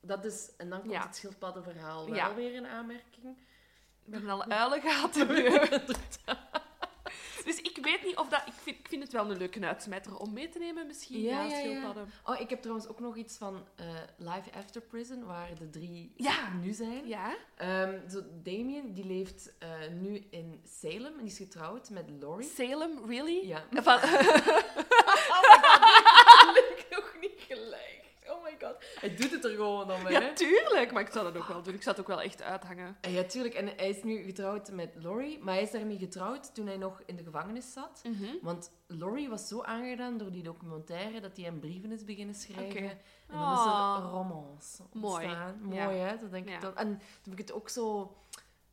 Dat is, en dan komt Ja. het schildpaddenverhaal wel Ja. weer in aanmerking. We hebben al uilen gehad. dus ik weet niet of dat... Ik vind, ik vind het wel een leuke uitsmijter om mee te nemen misschien. Ja, Ja, schildpadden. Oh, ik heb trouwens ook nog iets van eh, Life After Prison, waar de drie nu zijn. Ja? Ehm, zo Damien, die leeft eh, nu in Salem en die is getrouwd met Laurie. Salem, really? Ja. Van, Oh my god, dat lukt nog niet gelijk. God. Hij doet het er gewoon om, hè? ja, tuurlijk. Maar ik zou dat ook wel doen. Ik zou het ook wel echt uithangen. Ja, tuurlijk. En hij is nu getrouwd met Laurie, maar hij is daarmee getrouwd toen hij nog in de gevangenis zat. Mhm. Want Laurie was zo aangedaan door die documentaire dat hij hem brieven is beginnen schrijven. En dan is er een romance Mooi. ontstaan. Ja. Mooi, hè? Dat denk Ja. ik dan. En toen heb ik het ook zo...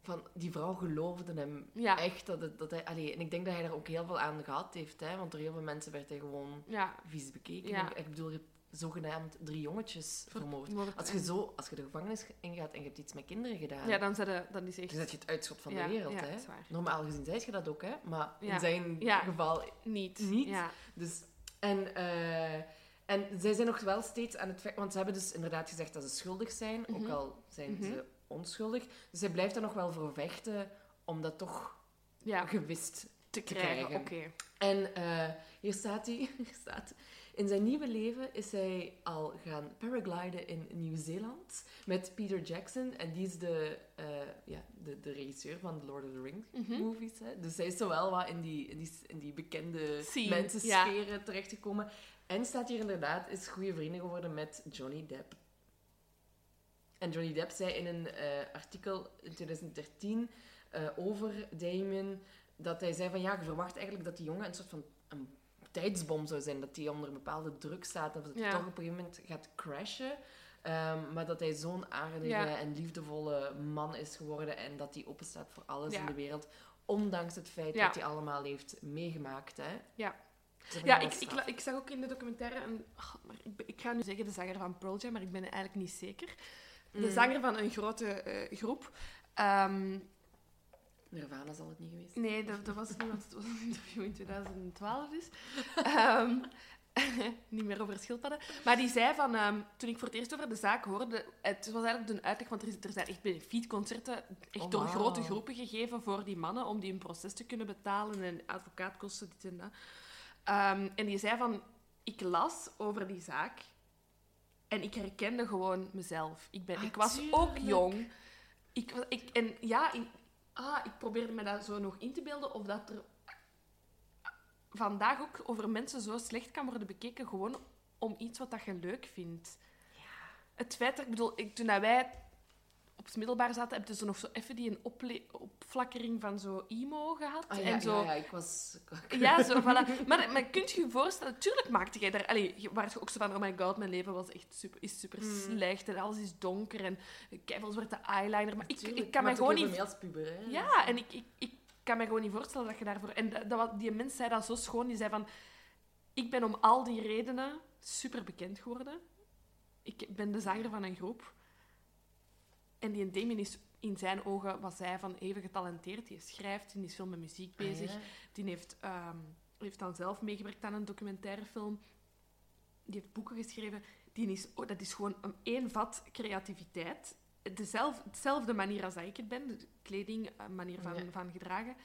Van, die vrouw geloofde hem Ja. echt. Dat het, dat hij, allee, en ik denk dat hij daar ook heel veel aan gehad heeft. Hè? Want door heel veel mensen werd hij gewoon Ja. vies bekeken. Ja. Ik, ik bedoel, je hebt zogenaamd drie jongetjes vermoord. Als je, zo, als je de gevangenis ingaat en je hebt iets met kinderen gedaan... Ja, dan, zet dan is echt... dan zet je het uitschot van Ja, de wereld. ja, hè? Normaal gezien zei je dat ook, hè? maar Ja. in zijn geval Niet. Niet? Dus, en, eh, en zij zijn nog wel steeds aan het... Want ze hebben dus inderdaad gezegd dat ze schuldig zijn, ook Mhm. al zijn Mhm. ze onschuldig. Dus zij blijft er nog wel voor vechten om dat toch gewist Te te krijgen, krijgen. oké. En eh, hier staat hij. Hier staat, in zijn nieuwe leven is hij al gaan paragliden in Nieuw-Zeeland met Peter Jackson. En die is de, eh, ja, de, de regisseur van de Lord of the Rings Mhm. movies. Hè. Dus hij is zo wel wat in die, in die, in die bekende mensensferen terechtgekomen. En staat hier inderdaad, is goede vrienden geworden met Johnny Depp. En Johnny Depp zei in een eh, artikel in 2013 eh, over Damien dat hij zei van ja, je verwacht eigenlijk dat die jongen een soort van een tijdsbom zou zijn, dat hij onder een bepaalde druk staat of dat hij Ja. toch op een gegeven moment gaat crashen. Ehm, maar dat hij zo'n aardige Ja. en liefdevolle man is geworden en dat hij openstaat voor alles Ja. in de wereld, ondanks het feit dat hij allemaal heeft meegemaakt. Hè. Ja. Ja, ik, ik, ik zag ook in de documentaire... Een, oh, maar ik, ga nu zeggen de zanger van Pearl Jam, maar ik ben eigenlijk niet zeker. De Mhm. zanger van een grote eh, groep. Ehm, Nirvana zal het niet geweest nee, dat, dat was niet, want het was een interview in 2012 dus. Ehm, niet meer over schildpadden. Maar die zei van... ehm, toen ik voor het eerst over de zaak hoorde... Het was eigenlijk een uitleg, want er, is, er zijn echt benefietconcerten echt Oh, door grote groepen gegeven voor die mannen, om die hun proces te kunnen betalen en advocaatkosten, dit en dat. Ehm, en die zei van... Ik las over die zaak en ik herkende gewoon mezelf. Ik, ben, Ah, ik was ook tuurlijk. jong. Ik, ik, en ja, ah, ik probeerde me dat zo nog in te beelden of dat er vandaag ook over mensen zo slecht kan worden bekeken, gewoon om iets wat dat je leuk vindt. Het feit dat, ik bedoel, ik, toen dat wij op het middelbaar zaten, heb je zo nog zo even die een opflakkering van zo emo gehad. Ah, ja, en zo, ja, ja, ik was... ja, zo, voilà. Maar, maar kunt je je voorstellen, natuurlijk maakte jij daar... Allee, je was ook zo van, oh my god, mijn leven was echt super, is super Mm. slecht en alles is donker en keivels wordt de eyeliner. Maar ik, Tuurlijk, ik kan me gewoon niet... als puber, hè. Ja, en ik, ik, ik kan me gewoon niet voorstellen dat je daarvoor... En dat, die mens zei dat zo schoon, die zei van... Ik ben om al die redenen super bekend geworden. Ik ben de zanger van een groep. En die Damien is in zijn ogen, was hij van even getalenteerd. Die schrijft, die is veel met muziek Ah, bezig. ja. Die heeft, ehm, heeft dan zelf meegewerkt aan een documentairefilm. Die heeft boeken geschreven. Die is, oh, dat is gewoon een één vat creativiteit. Dezelfde, dezelfde manier als dat ik het ben. De kleding, eh, manier van, Ja. van gedragen.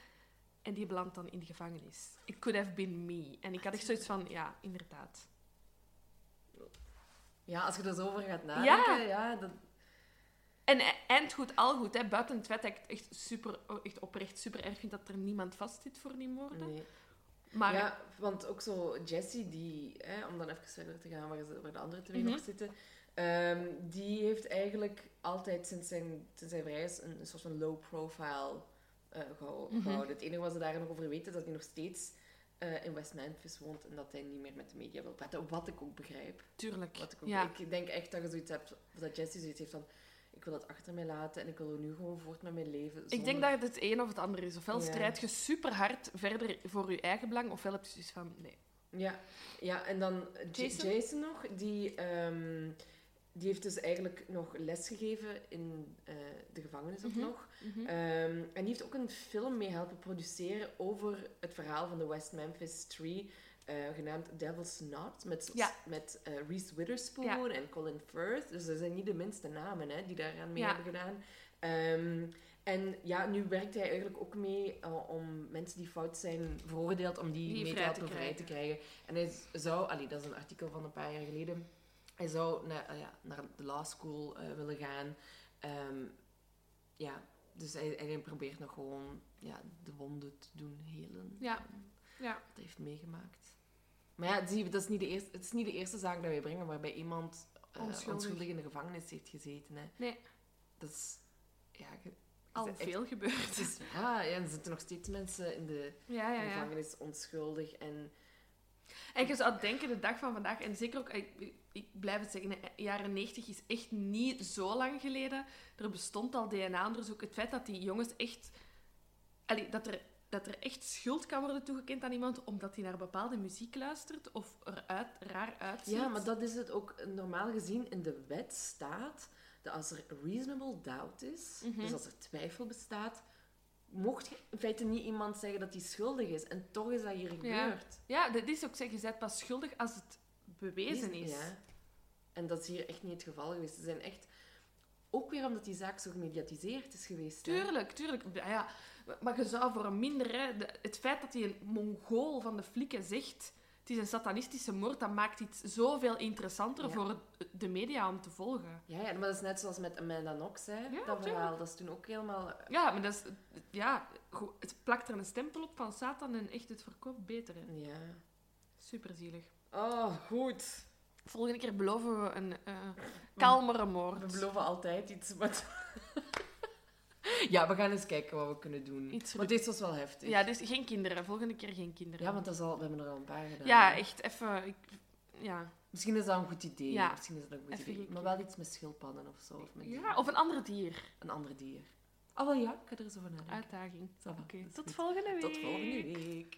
En die belandt dan in de gevangenis. It could have been me. En ik had echt zoiets van, ja, inderdaad. Ja, als je er zo over gaat nadenken, ja, dat... En eind goed, al goed. Hè. Buiten het feit dat ik het echt, super, oh, echt oprecht super erg vind dat er niemand vastzit voor die moorden. Nee. Maar Ja, want ook zo Jessie, die, hè, om dan even verder te gaan waar, ze, waar de andere twee Mhm. nog zitten, ehm, die heeft eigenlijk altijd sinds zijn, sinds zijn vrij is een, een soort van low profile eh, Mhm. gehouden. Het enige wat ze daar nog over weten is dat hij nog steeds eh, in West Memphis woont en dat hij niet meer met de media wil praten. Wat ik ook begrijp. Tuurlijk. Wat ik, ook, ja. ik denk echt dat je zoiets hebt, dat Jessie zoiets heeft van, wil dat achter mij laten en ik wil er nu gewoon voort met mijn leven. Ik denk dat het het een of het ander is. Ofwel Ja. strijd je super hard verder voor je eigen belang, ofwel heb je zoiets van nee. Ja, ja en dan Jason? Jason? nog, die, ehm, die heeft dus eigenlijk nog lesgegeven in eh, de gevangenis ook Mhm. nog. Mhm. Ehm, en die heeft ook een film mee helpen produceren over het verhaal van de West Memphis Tree, eh, genaamd Devil's Knot, met, Ja. met eh, Reese Witherspoon Ja. en Colin Firth. Dus dat zijn niet de minste namen hè, die daaraan mee Ja. hebben gedaan. Ehm, en ja, nu werkt hij eigenlijk ook mee eh, om mensen die fout zijn veroordeeld, om die, Die mee te vrij te helpen vrij te krijgen. En hij zou, allee, dat is een artikel van een paar jaar geleden, hij zou naar, ja, naar de law school willen gaan. Ehm, ja, dus hij, hij probeert nog gewoon ja, de wonden te doen helen. Ja. Ja. Wat hij heeft meegemaakt. Maar ja, dat is niet de eerste, het is niet de eerste zaak dat wij brengen waarbij iemand eh, Onschuldig. onschuldig. in de gevangenis heeft gezeten. Hè. Nee, Dat is... Ja, al echt- veel gebeurd. is, ja, ja, er zitten nog steeds mensen in de Ja, ja, ja. gevangenis onschuldig. En En je zou denken, de dag van vandaag, en zeker ook, ik, ik blijf het zeggen, de jaren 90 is echt niet zo lang geleden. Er bestond al DNA-onderzoek. Het feit dat die jongens echt... Allee, dat, er, dat er echt schuld kan worden toegekend aan iemand omdat hij naar bepaalde muziek luistert of eruit, raar uitziet. Ja, maar dat is het ook normaal gezien in de wet staat dat als er reasonable doubt is, Mhm. dus als er twijfel bestaat, mocht je in feite niet iemand zeggen dat hij schuldig is. En toch is dat hier gebeurd. Ja, dat is ook zeg, je bent pas schuldig als het bewezen is. Ja. En dat is hier echt niet het geval geweest. Ze zijn echt... Ook weer omdat die zaak zo gemediatiseerd is geweest. hè. Tuurlijk, tuurlijk. Ja. Maar je zou voor een minder... Hè, de- het feit dat hij een mongool van de flikken zegt... Het is een satanistische moord, dat maakt iets zoveel interessanter Ja. voor de media om te volgen. Ja, ja, maar dat is net zoals met Amanda Knox, hè. dat tuurlijk. verhaal. Dat is toen ook helemaal... Ja, maar dat is... Ja, het plakt er een stempel op van Satan en echt, het verkoopt beter. Hè. Ja. Superzielig. Oh, goed. Volgende keer beloven we een eh kalmere moord. We beloven altijd iets, maar... ja, we gaan eens kijken wat we kunnen doen. Iets want dit was wel heftig. Ja, dus geen kinderen. Volgende keer geen kinderen. Ja, want dat is al, we hebben er al een paar gedaan. Ja, echt even... Ik, ja. Misschien is dat een goed idee. Ja. Misschien is dat een goed Even idee. Maar wel iets met schildpadden of zo. Of met ja, of een ander dier. een ander dier. Ah, wel ja, ik ga er zo van nadenken. Uitdaging. Oké, tot volgende week. Tot volgende week.